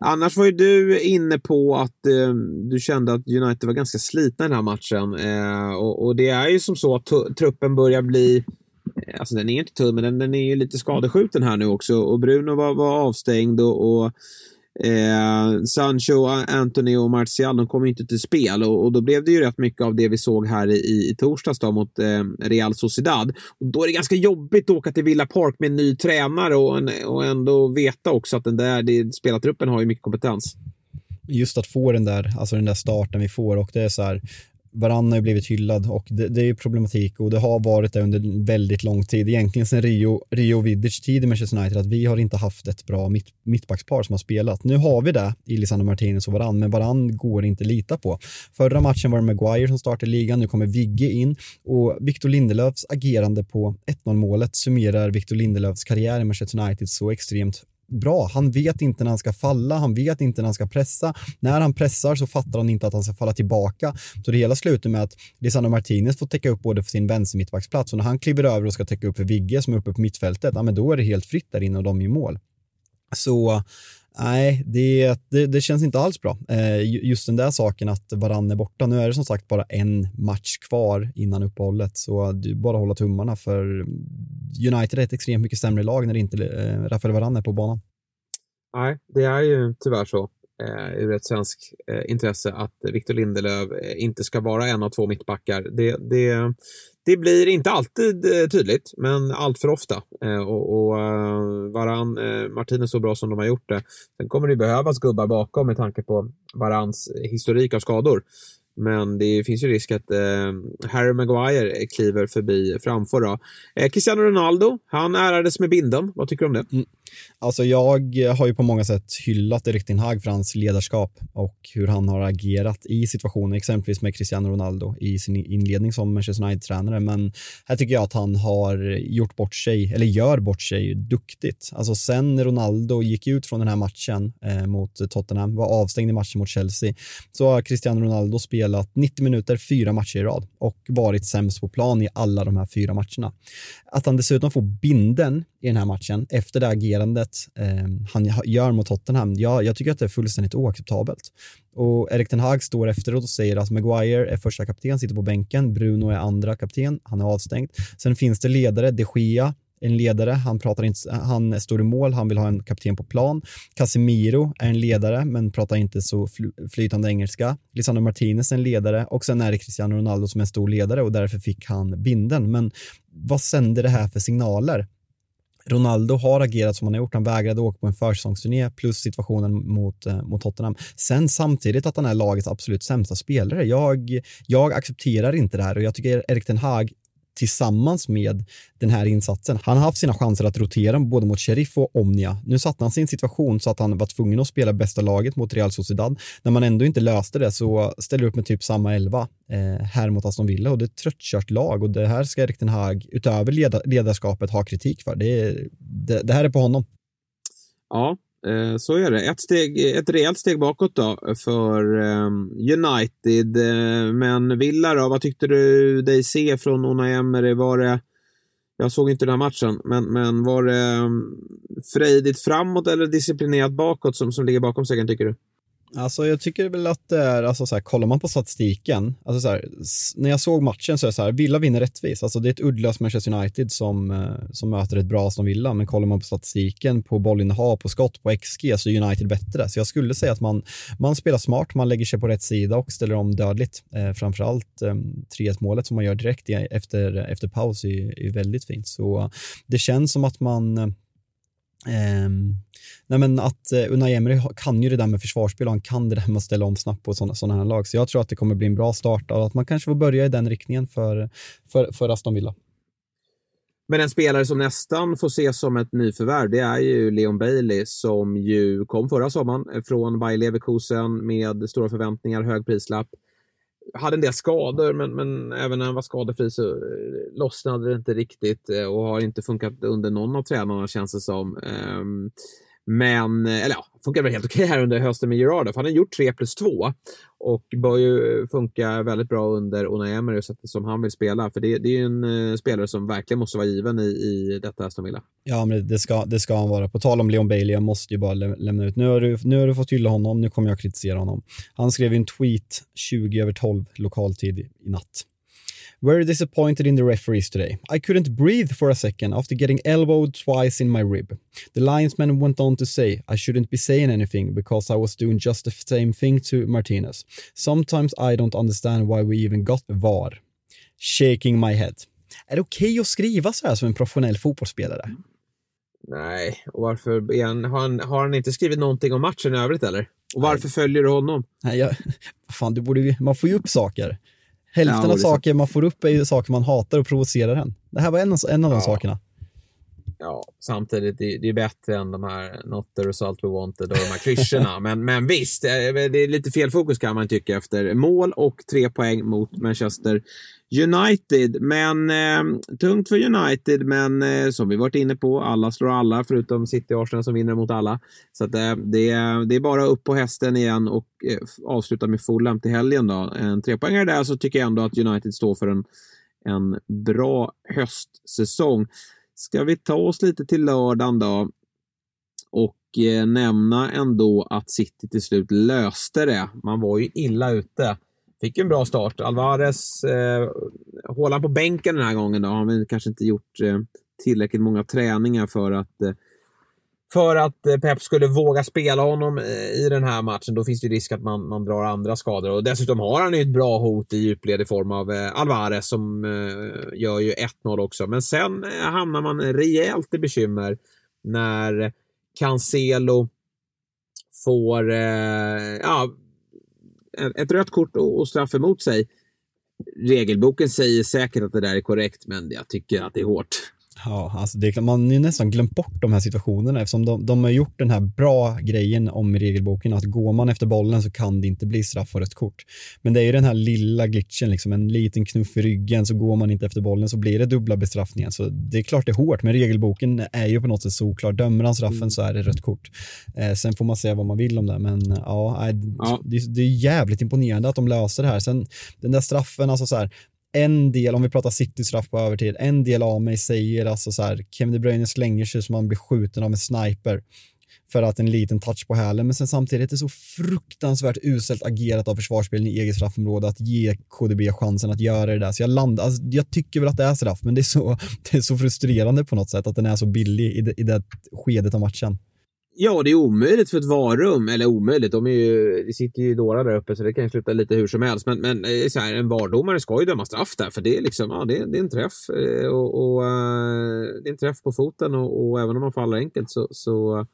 annars var ju du inne på att eh, du kände att United var ganska slitna i den här matchen. Eh, och, och, det är ju som så att truppen börjar bli Alltså den är inte tunn, men den, den är ju lite skadeskjuten här nu också. Och Bruno var, var avstängd och, och eh, Sancho, Anthony och Martial, de kom inte till spel. Och, och, då blev det ju rätt mycket av det vi såg här i, i torsdags då, mot eh, Real Sociedad. Och då är det ganska jobbigt att åka till Villa Park med en ny tränare och, en, och ändå veta också att den där det, spelartruppen har ju mycket kompetens just att få den där, alltså den där starten vi får och det är så här, Varann har ju blivit hyllad och det, det är problematik och det har varit det under väldigt lång tid. Egentligen sedan Rio, Rio Vidic tid i Manchester United att vi har inte haft ett bra mitt, mittbackspar som har spelat. Nu har vi det i Lisandro Martinez och Varann, men Varann går inte att lita på. Förra matchen var det Maguire som startade ligan, nu kommer Vigge in och Victor Lindelöfs agerande på 1-0 målet summerar Victor Lindelöfs karriär i Manchester United så extremt bra. Han vet inte när han ska falla, han vet inte när han ska pressa. När han pressar så fattar han inte att han ska falla tillbaka. Så det hela slutar med att Lisandro Martinez får täcka upp både för sin vänster mittbacksplats och när han kliver över och ska täcka upp för Vigge som är uppe på mittfältet, ja men då är det helt fritt där inne och de är i mål. Så Nej, det, det, det, känns inte alls bra. Eh, just den där saken att varann är borta. Nu är det som sagt bara en match kvar innan uppehållet, så du bara hålla tummarna för United är ett extremt mycket sämre lag när inte eh, Rafael Varann är på banan. Nej, det är ju tyvärr så eh, ur ett svenskt eh, intresse att Victor Lindelöf eh, inte ska vara en av två mittbackar. Det, det, det blir inte alltid eh, tydligt, men allt för ofta. Eh, och, och eh, Varann, eh, Martin är så bra som de har gjort det. Sen kommer det behövas gubbar bakom med tanke på Varans historik av skador. Men det finns ju risk att eh, Harry Maguire kliver förbi framför. Då. Eh, Cristiano Ronaldo, han ärades med binden. Vad tycker du om det? Mm. Alltså jag har ju på många sätt hyllat Erik Ten Hag för hans ledarskap och hur han har agerat i situationer, exempelvis med Cristiano Ronaldo i sin inledning som Manchester United-tränare. Men här tycker jag att han har gjort bort sig, eller gör bort sig, duktigt. Alltså sen Ronaldo gick ut från den här matchen eh, mot Tottenham, var avstängd i matchen mot Chelsea, så har Cristiano Ronaldo spelat spelat 90 minuter, fyra matcher i rad och varit sämst på plan i alla de här fyra matcherna. Att han dessutom får binden i den här matchen efter det agerandet eh, han gör mot Tottenham, ja, jag tycker att det är fullständigt oacceptabelt. Och Erik Ten Hag står efteråt och säger att Maguire är första kapten, sitter på bänken, Bruno är andra kapten, han är avstängd. Sen finns det ledare, de Gia, en ledare, han, pratar inte, han står i mål, han vill ha en kapten på plan. Casemiro är en ledare, men pratar inte så flytande engelska. Lisandro Martinez är en ledare och sen är det Cristiano Ronaldo som är en stor ledare och därför fick han binden. Men vad sänder det här för signaler? Ronaldo har agerat som han har gjort. Han vägrade åka på en försäsongsturné plus situationen mot, eh, mot Tottenham. Sen samtidigt att han är lagets absolut sämsta spelare. Jag, jag accepterar inte det här och jag tycker Erik Ten Hag tillsammans med den här insatsen. Han har haft sina chanser att rotera både mot Sheriff och Omnia. Nu satte han sin situation så att han var tvungen att spela bästa laget mot Real Sociedad. När man ändå inte löste det så ställer upp med typ samma elva eh, här mot Aston Villa och det är ett tröttkört lag och det här ska Erik Ten Hag utöver leda, ledarskapet ha kritik för. Det, det, det här är på honom. Ja, Eh, så är det. Ett, steg, ett rejält steg bakåt då för ehm, United. Eh, men Villa då, vad tyckte du dig se från Unai Emery? Var det, jag såg inte den här matchen, men, men var det ehm, frejdigt framåt eller disciplinerat bakåt som, som ligger bakom segern tycker du? Alltså jag tycker väl att det är, alltså så här, kollar man på statistiken, alltså så här, när jag såg matchen så är det så här, Villa vinner rättvist. Alltså det är ett uddlöst Manchester United som, eh, som möter ett bra som Villa, men kollar man på statistiken, på bollinnehav, på skott, på XG, så är United bättre. Så jag skulle säga att man, man spelar smart, man lägger sig på rätt sida och ställer om dödligt. Eh, framförallt eh, 3-1 målet som man gör direkt efter, efter paus är, är väldigt fint. Så det känns som att man Um, nej men att eh, Unai Emery kan ju det där med försvarsspel och han kan det där med att ställa om snabbt på sådana sådana här lag. Så jag tror att det kommer bli en bra start och att man kanske får börja i den riktningen för, för, för Aston Villa. Men en spelare som nästan får ses som ett nyförvärv, det är ju Leon Bailey som ju kom förra sommaren från Bayer Leverkusen med stora förväntningar, hög prislapp hade en del skador, men, men även när han var skadefri så eh, lossnade det inte riktigt eh, och har inte funkat under någon av tränarna känns det som. Ehm, men, eh, eller ja, funkar väl helt okej här under hösten med Gerard. För han har gjort 3 plus 2 och bör ju funka väldigt bra under Unai Emery sättet som han vill spela. För det, det är ju en eh, spelare som verkligen måste vara given i, i detta Aston Villa. Ja, men det ska, det ska han vara. På tal om Leon Bailey, jag måste ju bara lä lämna ut. Nu har, du, nu har du fått hylla honom, nu kommer jag kritisera honom. Han skrev en tweet 20 över 12 lokaltid i natt. Very disappointed in the referees today. I couldn't breathe for a second after getting elbowed twice in my rib. The linesman went on to say I shouldn't be saying anything because I was doing just the same thing to Martinez. Sometimes I don't understand why we even got VAR. Shaking my head. Är det okej okay att skriva så här som en professionell fotbollsspelare? Nej, och varför han, har, han, har han inte skrivit någonting om matchen i övrigt eller? Och varför Nej. följer du honom? Nej, jag, fan, du borde, man får ju upp saker. Hälften ja, av saker man får upp är ju saker man hatar och provocerar en. Det här var en, en av de ja. sakerna. Ja, samtidigt, det, det är bättre än de här Not the result we wanted och de här klyschorna. men, men visst, det är lite fel fokus kan man tycka efter mål och tre poäng mot Manchester United. Men eh, tungt för United, men eh, som vi varit inne på, alla slår alla förutom City och Arsenal som vinner mot alla. Så att, eh, det, det är bara upp på hästen igen och eh, avsluta med Fulham till helgen. Då. En trepoängare där så tycker jag ändå att United står för en, en bra höstsäsong. Ska vi ta oss lite till lördagen då och eh, nämna ändå att City till slut löste det. Man var ju illa ute fick en bra start. Alvarez, eh, håller på bänken den här gången då, har kanske inte gjort eh, tillräckligt många träningar för att eh, för att eh, Pep skulle våga spela honom eh, i den här matchen. Då finns det risk att man, man drar andra skador. Och dessutom har han ju ett bra hot i djupled i form av eh, Alvarez som gör ju 1-0 också. Men sen hamnar man rejält i bekymmer när Cancelo får ja, ett rött kort och straff emot sig. Regelboken säger säkert att det där är korrekt, men jag tycker att det är hårt. Ja, alltså det, man har nästan glömt bort de här situationerna eftersom de, de har gjort den här bra grejen om i regelboken att går man efter bollen så kan det inte bli straff och rött kort. Men det är ju den här lilla glitchen, liksom en liten knuff i ryggen så går man inte efter bollen så blir det dubbla bestraffningar. Så det är klart det är hårt, men regelboken är ju på något sätt solklar. Dömer han straffen mm. så är det rött kort. Eh, sen får man säga vad man vill om det, men ja, ja. Det, det, är jävligt imponerande att de löser det här. Sen den där straffen, alltså så här, en del, om vi pratar City-straff på övertid, en del av mig säger alltså så här, Kevin De Bruyne slänger sig som man blir skjuten av en sniper för att en liten touch på hälen, men sen samtidigt är det så fruktansvärt uselt agerat av försvarsspelen i eget straffområde att ge KDB chansen att göra det där. Så jag landar, alltså, jag tycker väl att det är straff, men det är så, det är så frustrerande på något sätt att den är så billig i det, i det skedet av matchen. Ja, det är omöjligt för ett varum. Eller omöjligt, de är ju, det sitter ju dårar där uppe så det kan ju sluta lite hur som helst. Men, men eh, så här, en vardomare ska ju döma straff där för det är liksom, ja, det, det är en träff. Eh, och, och, eh, det är en träff på foten och, och även om man faller enkelt så, så,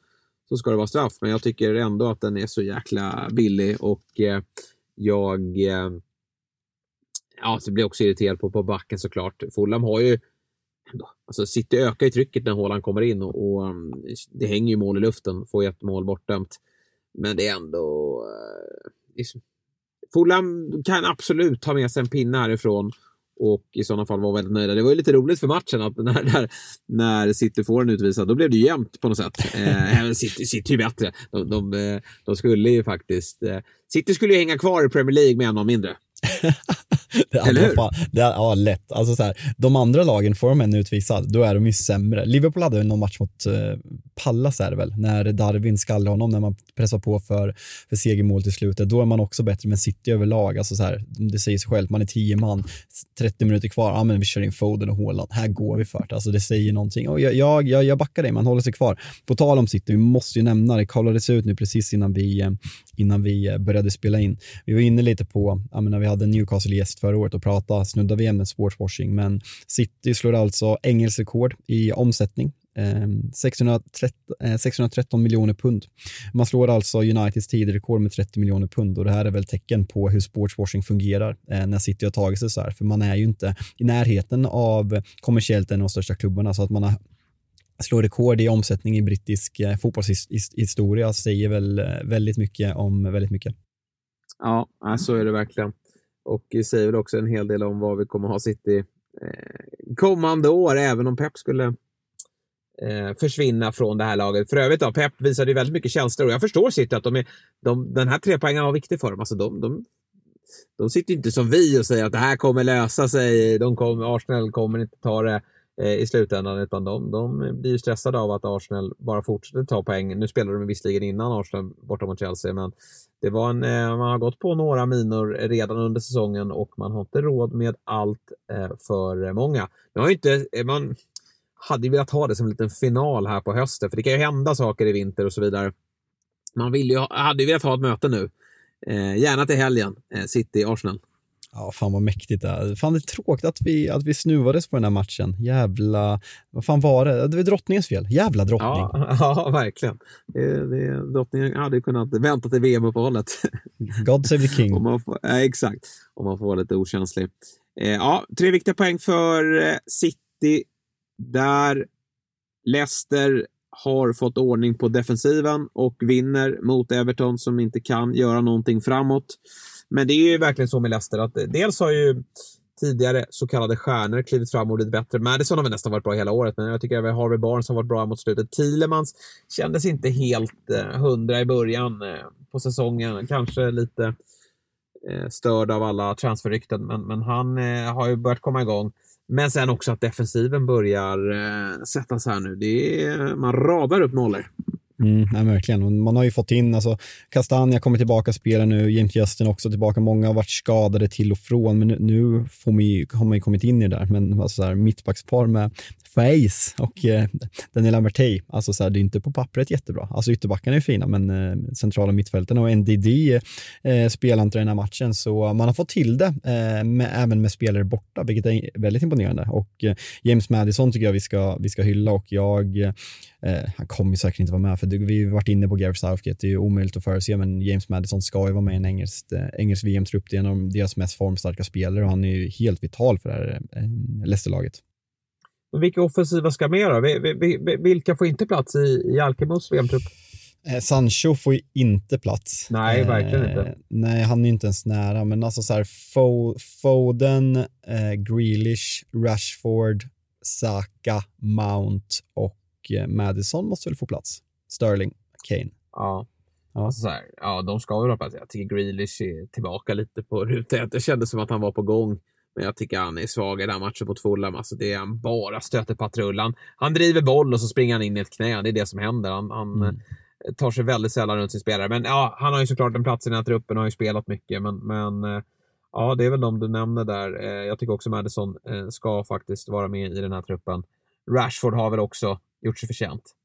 så ska det vara straff. Men jag tycker ändå att den är så jäkla billig och jag ja, så blir jag också irriterad på, på backen såklart. Fulham har ju Alltså City ökar ju trycket när Haaland kommer in och, och mm, det hänger ju mål i luften, får ett mål bortdömt. Men det är ändå... Eh, liksom, Fulham kan absolut ta med sig en pinne härifrån och i sådana fall vara väldigt nöjda. Det var ju lite roligt för matchen att när, när, när City får en utvisad, då blev det jämnt på något sätt. Eh, City, City är bättre. De, de, eh, de, skulle ju faktiskt... Eh, City skulle ju hänga kvar i Premier League med en av mindre. det Eller hur? Fan, det är, ja, lätt. Alltså så här, de andra lagen, får de en utvisad, då är de ju sämre. Liverpool hade någon match mot uh, Pallas är det väl, när Darwin skallar honom, när man pressar på för, för segermål till slutet. Då är man också bättre, men City överlag, alltså så här, det säger sig självt, man är tio man, 30 minuter kvar, ja men vi kör in Foden och Haaland, här går vi för det. Alltså det säger någonting. Och jag, jag, jag, jag backar dig, man håller sig kvar. På tal om City, vi måste ju nämna, det kollades ut nu precis innan vi, eh, innan vi eh, började spela in. Vi var inne lite på, ja, men när vi hade Newcastle-gäst förra året och pratade, snuddade vi ämnet sportswashing, men City slår alltså engelsk rekord i omsättning Ehm, 613, 613 eh, miljoner pund. Man slår alltså Uniteds tiderekord med 30 miljoner pund och det här är väl tecken på hur sportswashing fungerar eh, när City har tagit sig så här, för man är ju inte i närheten av kommersiellt en av de största klubbarna så att man har slår rekord i omsättning i brittisk eh, fotbollshistoria säger väl väldigt mycket om väldigt mycket. Ja, så är det verkligen. Och det säger väl också en hel del om vad vi kommer ha City kommande år, även om Pep skulle eh, försvinna från det här laget. För övrigt, då, Pep visade ju väldigt mycket känslor och jag förstår City att de är, de, den här trepoängaren var viktig för dem. Alltså de, de, de sitter inte som vi och säger att det här kommer lösa sig. De kommer, Arsenal kommer inte ta det Eh, i slutändan, utan de, de blir stressade av att Arsenal bara fortsätter ta poäng. Nu spelade de visserligen innan Arsenal borta mot Chelsea, men det var en, eh, man har gått på några minor redan under säsongen och man har inte råd med allt eh, för många. Nu har inte, man hade ju velat ha det som en liten final här på hösten, för det kan ju hända saker i vinter och så vidare. Man vill ju, hade ju velat ha ett möte nu. gärna till helgen, City-Arsenal. Ja, fan vad mäktigt det är. Fan det är tråkigt att vi, att vi snuvades på den här matchen. Jävla, vad fan var det? Det var drottningens fel. Jävla drottning. Ja, ja verkligen. Det, det, drottningen hade kunnat vänta till VM-uppehållet. God save the king. om får, ja, exakt, om man får vara lite okänslig. Eh, ja, tre viktiga poäng för eh, City. Där Leicester har fått ordning på defensiven och vinner mot Everton som inte kan göra någonting framåt. Men det är ju verkligen så med Leicester att dels har ju tidigare så kallade stjärnor klivit fram och blivit bättre. Madison har väl nästan varit bra hela året, men jag tycker även Harvey Barnes har varit bra mot slutet. Thielemans kändes inte helt eh, hundra i början eh, på säsongen. Kanske lite eh, störd av alla transferrykten, men, men han eh, har ju börjat komma igång. Men sen också att defensiven börjar eh, sättas här nu. Det är, man radar upp nollor. Mm, nej, verkligen. Man har ju fått in, alltså Castagna kommer tillbaka och spelar nu, James Justin också tillbaka. Många har varit skadade till och från, men nu, nu får man ju, har man ju kommit in i det där. Men alltså, så här, mittbackspar med Faiz och eh, Daniel Amartey, alltså så här, det är inte på pappret jättebra. Alltså ytterbackarna är fina, men eh, centrala mittfälten och NDD eh, spelar inte den här matchen, så man har fått till det, eh, med, även med spelare borta, vilket är väldigt imponerande. Och eh, James Madison tycker jag vi ska, vi ska hylla och jag, eh, han kommer säkert inte vara med, för vi har varit inne på Gareth Southgate, det är ju omöjligt att förutse, men James Madison ska ju vara med i en engelsk, eh, engelsk VM-trupp, det är en av deras mest formstarka spelare och han är ju helt vital för det här eh, Leicester-laget. Vilka offensiva ska med då? Vilka får inte plats i, i Alkemos VM-trupp? Eh, Sancho får ju inte plats. Nej, verkligen inte. Eh, nej, han är inte ens nära, men alltså så här, Foden, eh, Grealish, Rashford, Saka, Mount och eh, Madison måste väl få plats. Sterling, Kane. Ja. Ja. Alltså här, ja, de ska väl ha plats. Jag tycker Grealish är tillbaka lite på rutan. Det kändes som att han var på gång. Men jag tycker han är svag i den här matchen mot Fulham. Alltså det är han bara stöter patrullan. Han driver boll och så springer han in i ett knä. Det är det som händer. Han, han mm. tar sig väldigt sällan runt sin spelare. Men ja, han har ju såklart en plats i den här truppen och har ju spelat mycket. Men, men eh, ja, det är väl de du nämner där. Eh, jag tycker också Madison eh, ska faktiskt vara med i den här truppen. Rashford har väl också gjort sig förtjänt.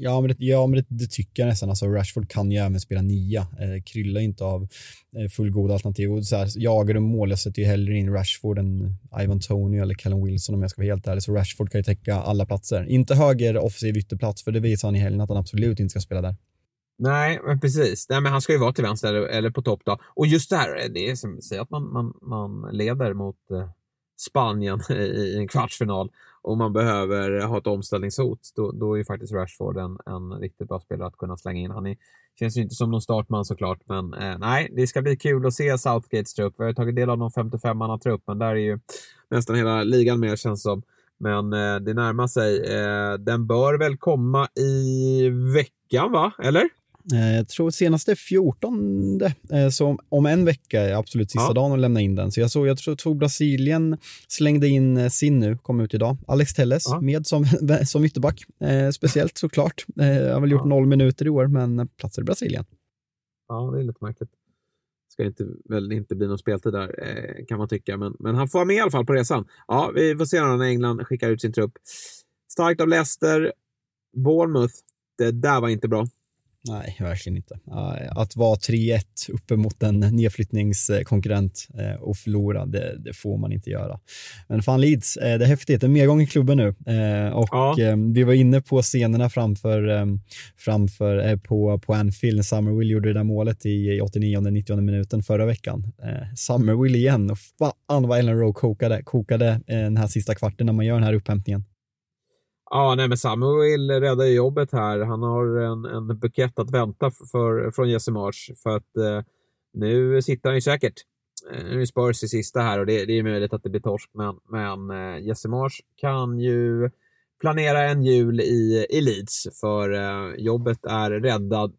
Ja, men, det, ja, men det, det, tycker jag nästan. Alltså, Rashford kan ju även spela nia. Eh, kryllar inte av eh, fullgoda alternativ. Och så här, jagar du mål, jag sätter ju hellre in Rashford än Ivan Tony eller Callum Wilson om jag ska vara helt ärlig. Så Rashford kan ju täcka alla platser. Inte höger offensiv ytterplats, för det visar han i helgen att han absolut inte ska spela där. Nej, men precis. Nej, men han ska ju vara till vänster eller, eller på topp då. Och just det här, det är som säger att man, man, man leder mot eh, Spanien i, en kvartsfinal och man behöver ha ett omställningshot. Då, då är ju faktiskt Rashford en, en riktigt bra spelare att kunna slänga in. Han är, känns ju inte som någon startman såklart, men eh, nej, det ska bli kul att se Southgates trupp. Vi har tagit del av någon 55-manna-trupp, men där är ju nästan hela ligan med känns som. Men eh, det närmar sig. Eh, den bör väl komma i veckan, va? Eller? Eh, jag tror senaste 14, eh, så om en vecka är absolut sista ja. dagen att lämna in den. Så jag såg, jag tror, Brasilien slängde in eh, sin nu, kom ut idag. Alex Telles ja. med som, som ytterback. Speciellt såklart. Eh, har väl gjort ja. noll minuter i år, men platsar i Brasilien. Ja, det är lite märkligt. Ska inte, väl inte bli någon speltid där, kan man tycka. Men, men han får vara med i alla fall på resan. Ja, vi får se när England skickar ut sin trupp. Starkt av Leicester. Bournemouth. Det där var inte bra. Nej, verkligen inte. Att vara 3-1 uppe mot en nedflyttningskonkurrent eh, och förlora, det, det, får man inte göra. Men fan Leeds, eh, det är häftigt. En medgång i klubben nu. Eh, och ja. vi var inne på scenerna framför, framför på, på Anfield när Summerwill gjorde det där målet i 89-90 minuten förra veckan. Summerwill igen. Och fan vad Ellen Rowe kokade, kokade den här sista kvarten när man gör den här upphämtningen. Ja, nej, men Samuel räddar ju jobbet här. Han har en, en bukett att vänta för, från Jesse Marsh för att eh, nu sitter han ju säkert. Eh, nu är Spurs i sista här och det, det är möjligt att det blir torsk, men, men eh, Jesse Marsh kan ju planera en jul i, i Leeds för eh, jobbet är räddat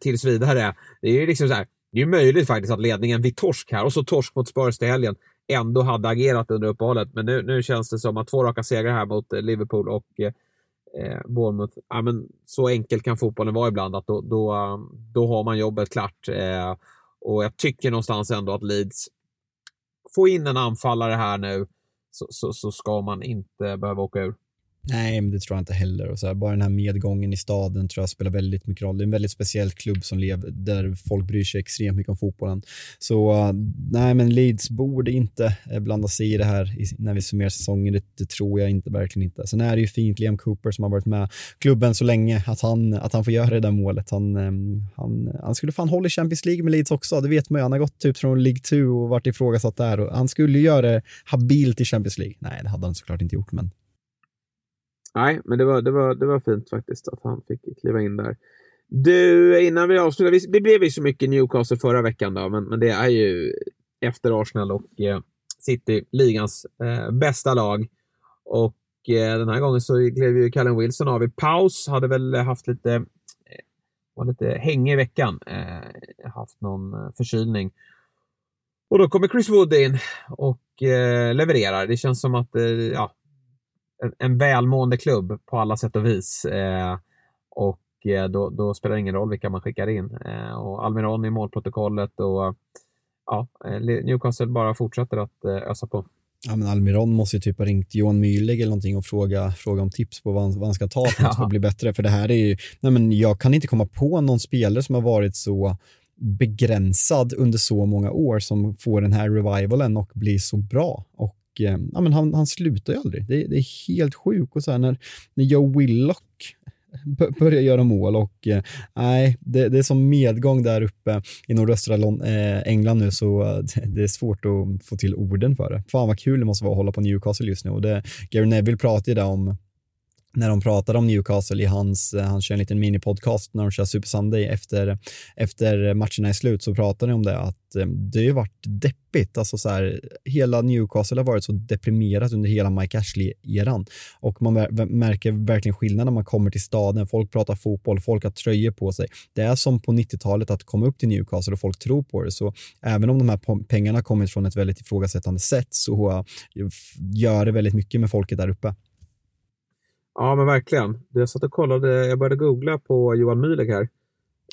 tills vidare. Det är ju liksom så här, det är möjligt faktiskt att ledningen vid torsk här och så torsk mot Spurs till helgen ändå hade agerat under uppehållet. Men nu, nu känns det som att två raka segrar här mot eh, Liverpool och eh, eh, Bournemouth. Ja, men så enkelt kan fotbollen vara ibland att då, då, um, då har man jobbet klart. Eh, och jag tycker någonstans ändå att Leeds får in en anfallare här nu så, så, så ska man inte behöva åka ur. Nej, men det tror jag inte heller. Och så här, bara den här medgången i staden tror jag spelar väldigt mycket roll. Det är en väldigt speciell klubb som lever, där folk bryr sig extremt mycket om fotbollen. Så eh, nej, men Leeds borde inte eh, blanda sig i det här när vi summerar säsongen. Det, det, tror jag inte, verkligen inte. Sen är det ju fint, Liam Cooper som har varit med klubben så länge, att han, att han får göra det där målet. Han, eh, han, han skulle fan hålla i Champions League med Leeds också, det vet man ju. Han har gått typ från League 2 och varit ifrågasatt där. Och han skulle göra det habilt i Champions League. Nej, det hade han såklart inte gjort, men Nej, men det var, det, var, det var fint faktiskt att han fick kliva in där. Du, innan vi avslutar. Det blev ju så mycket Newcastle förra veckan då, men, men det är ju efter Arsenal och eh, City ligans eh, bästa lag. Och eh, den här gången så klev ju Callum Wilson av i paus. Hade väl haft lite, eh, var lite häng i veckan. Eh, haft någon eh, förkylning. Och då kommer Chris Wood in och eh, levererar. Det känns som att eh, ja, en, en välmående klubb på alla sätt och vis. Eh, och eh, då, då, spelar det ingen roll vilka man skickar in. Eh, och Almiron i målprotokollet och ja, Newcastle bara fortsätter att eh, ösa på. Ja, men Almiron måste ju typ ha ringt Johan Myhlegg eller någonting och fråga, fråga om tips på vad han, vad han ska ta för att ja. bli bättre. För det här är ju, nej men jag kan inte komma på någon spelare som har varit så begränsad under så många år som får den här revivalen och blir så bra. Och Eh, ja, men han, han slutar ju aldrig. Det, det är helt sjukt. Och så här, när, när Joe Willock börjar göra mål och eh, nej, det, det, är som medgång där uppe i nordöstra eh, England nu så eh, det, det är svårt att få till orden för det. Fan vad kul det måste vara att hålla på Newcastle just nu och det, Gary Neville pratade ju där om när de pratade om Newcastle i hans, eh, han kör en liten minipodcast när de kör Super Sunday efter, efter matcherna är slut så pratade de om det att eh, det har ju varit deppigt, alltså så här, hela Newcastle har varit så deprimerat under hela Mike Ashley-eran och man märker verkligen skillnad när man kommer till staden, folk pratar fotboll, folk har tröjor på sig. Det är som på 90-talet att komma upp till Newcastle och folk tror på det, så även om de här pengarna kommit från ett väldigt ifrågasättande sätt så eh, gör det väldigt mycket med folket där uppe. Ja, men verkligen. Jag satt och kollade, jag började googla på Johan Myhlegg här.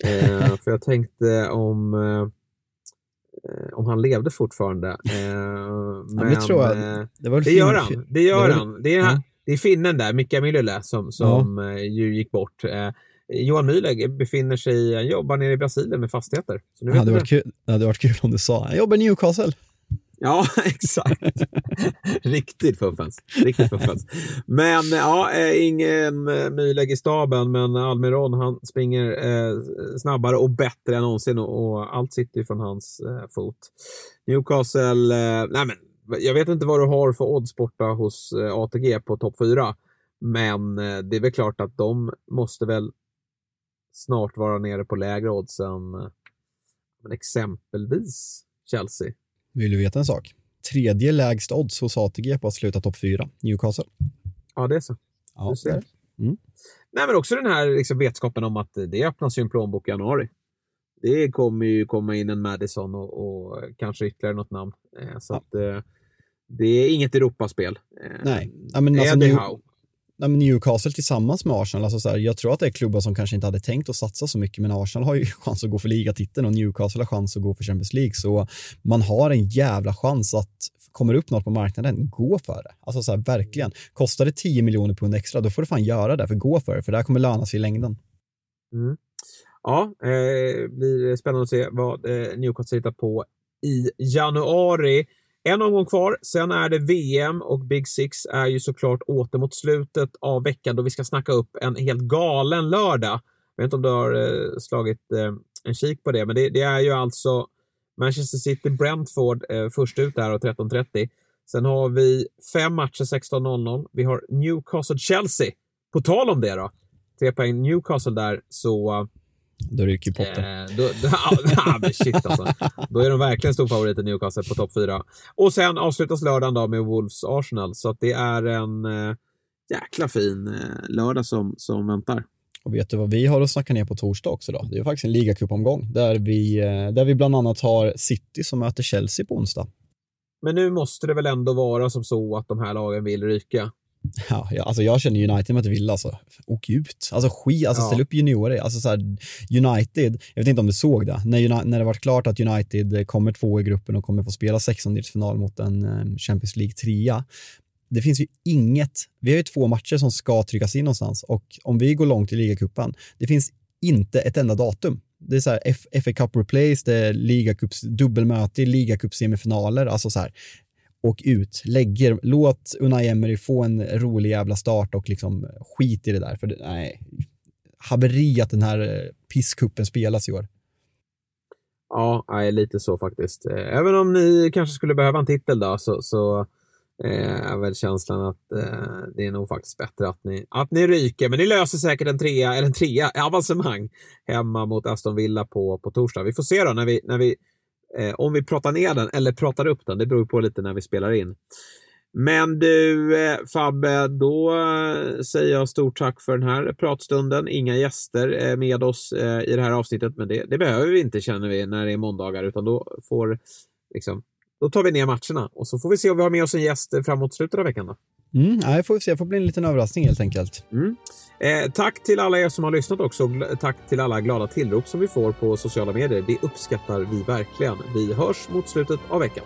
Eh, för jag tänkte om, eh, om han levde fortfarande. Eh, men, det tror jag. Eh, det, var det gör han. Det gör det han. Det är, ja. det är finnen där, Mika Myllylä, som, som ja. Eh, ju gick bort. Eh, Johan Myhlegg befinner sig, han jobbar nere i Brasilien med fastigheter. Så nu det, hade varit kul, det hade varit kul om du sa, han jobbar i Newcastle. Ja, exakt. Riktigt fuffens. Riktigt fuffens. Men ja, eh, ingen eh, Myleg i staben, men Almiron han springer eh, snabbare och bättre än någonsin och, och allt sitter ju från hans eh, fot. Newcastle, eh, nej men jag vet inte vad du har för odds borta hos eh, ATG på topp 4. Men eh, det är väl klart att de måste väl snart vara nere på lägre odds än eh, exempelvis Chelsea. Vill du veta en sak? Tredje lägst odds hos ATG på att sluta topp 4, Newcastle. Ja, det är så. Ja, Du ser. Mm. Nej, men också den här liksom, vetskapen om att det öppnas ju en plånbok i januari. Det kommer ju komma in en Madison och, och kanske ytterligare något namn. Eh, så Ja. att, eh, det är inget Europaspel. Eh, Nej. Ja, men alltså, New-. Nej, men Newcastle tillsammans med Arsenal, alltså så här, jag tror att det är klubbar som kanske inte hade tänkt att satsa så mycket, men Arsenal har ju chans att gå för ligatiteln och Newcastle har chans att gå för Champions League, så man har en jävla chans att kommer upp något på marknaden, gå för det. Alltså så här, verkligen. Kostar det 10 miljoner pund extra, då får du fan göra det, för gå för det, för det här kommer löna sig i längden. Mm. Ja, eh, blir spännande att se vad eh, Newcastle hittar på i januari. En omgång kvar, sen är det VM och Big Six är ju såklart åter mot slutet av veckan då vi ska snacka upp en helt galen lördag. Jag vet inte om du har eh, slagit eh, en kik på det, men det, det är ju alltså Manchester City-Brentford eh, först ut där och 13.30. Sen har vi fem matcher 16.00. Vi har Newcastle-Chelsea. På tal om det då, tre poäng Newcastle där, så då ryker potten. Eh, då, då, men shit alltså. Då är de verkligen stor favorit i Newcastle på topp fyra. Och sen avslutas lördagen då med Wolves Arsenal. Så det är en eh, jäkla fin eh, lördag som, som väntar. Och vet du vad vi har att snacka ner på torsdag också då? Det är faktiskt en ligacupomgång där vi, eh, där vi bland annat har City som möter Chelsea på onsdag. Men nu måste det väl ändå vara som så att de här lagen vill ryka. Ja, ja, alltså jag känner United möter Villa, alltså. Åk ut. Alltså skit, alltså Ja. ställ upp juniorer. Alltså så här, United, jag vet inte om du såg det, när, när det var klart att United kommer två i gruppen och kommer få spela sextondelsfinal mot en eh, Champions League trea. Det finns ju inget, vi har ju två matcher som ska tryckas in någonstans och om vi går långt i ligacupen, det finns inte ett enda datum. Det är så här FA Cup Replace, det är ligacups dubbelmöte, ligacupsemifinaler, alltså så här åk ut, lägger, låt Unai Emery få en rolig jävla start och liksom skit i det där. För det, nej, haveri att den här eh, pisskuppen spelas i år. Ja, nej, lite så faktiskt. Eh, även om ni kanske skulle behöva en titel då, så, så eh, är väl känslan att eh, det är nog faktiskt bättre att ni, att ni ryker. Men ni löser säkert en trea, eller en trea, avancemang hemma mot Aston Villa på, på torsdag. Vi får se då när vi, när vi eh, om vi pratar ner den eller pratar upp den. Det beror på lite när vi spelar in. Men du eh, Fabbe, då eh, säger jag stort tack för den här pratstunden. Inga gäster eh, med oss eh, i det här avsnittet, men det, det behöver vi inte känner vi när det är måndagar, utan då får liksom, då tar vi ner matcherna och så får vi se om vi har med oss en gäst eh, framåt slutet av veckan. Då. Mm, nej, får vi se, det får bli en liten överraskning helt enkelt. Mm. Eh, tack till alla er som har lyssnat också. Tack till alla glada tillrop som vi får på sociala medier. Det uppskattar vi verkligen. Vi hörs mot slutet av veckan.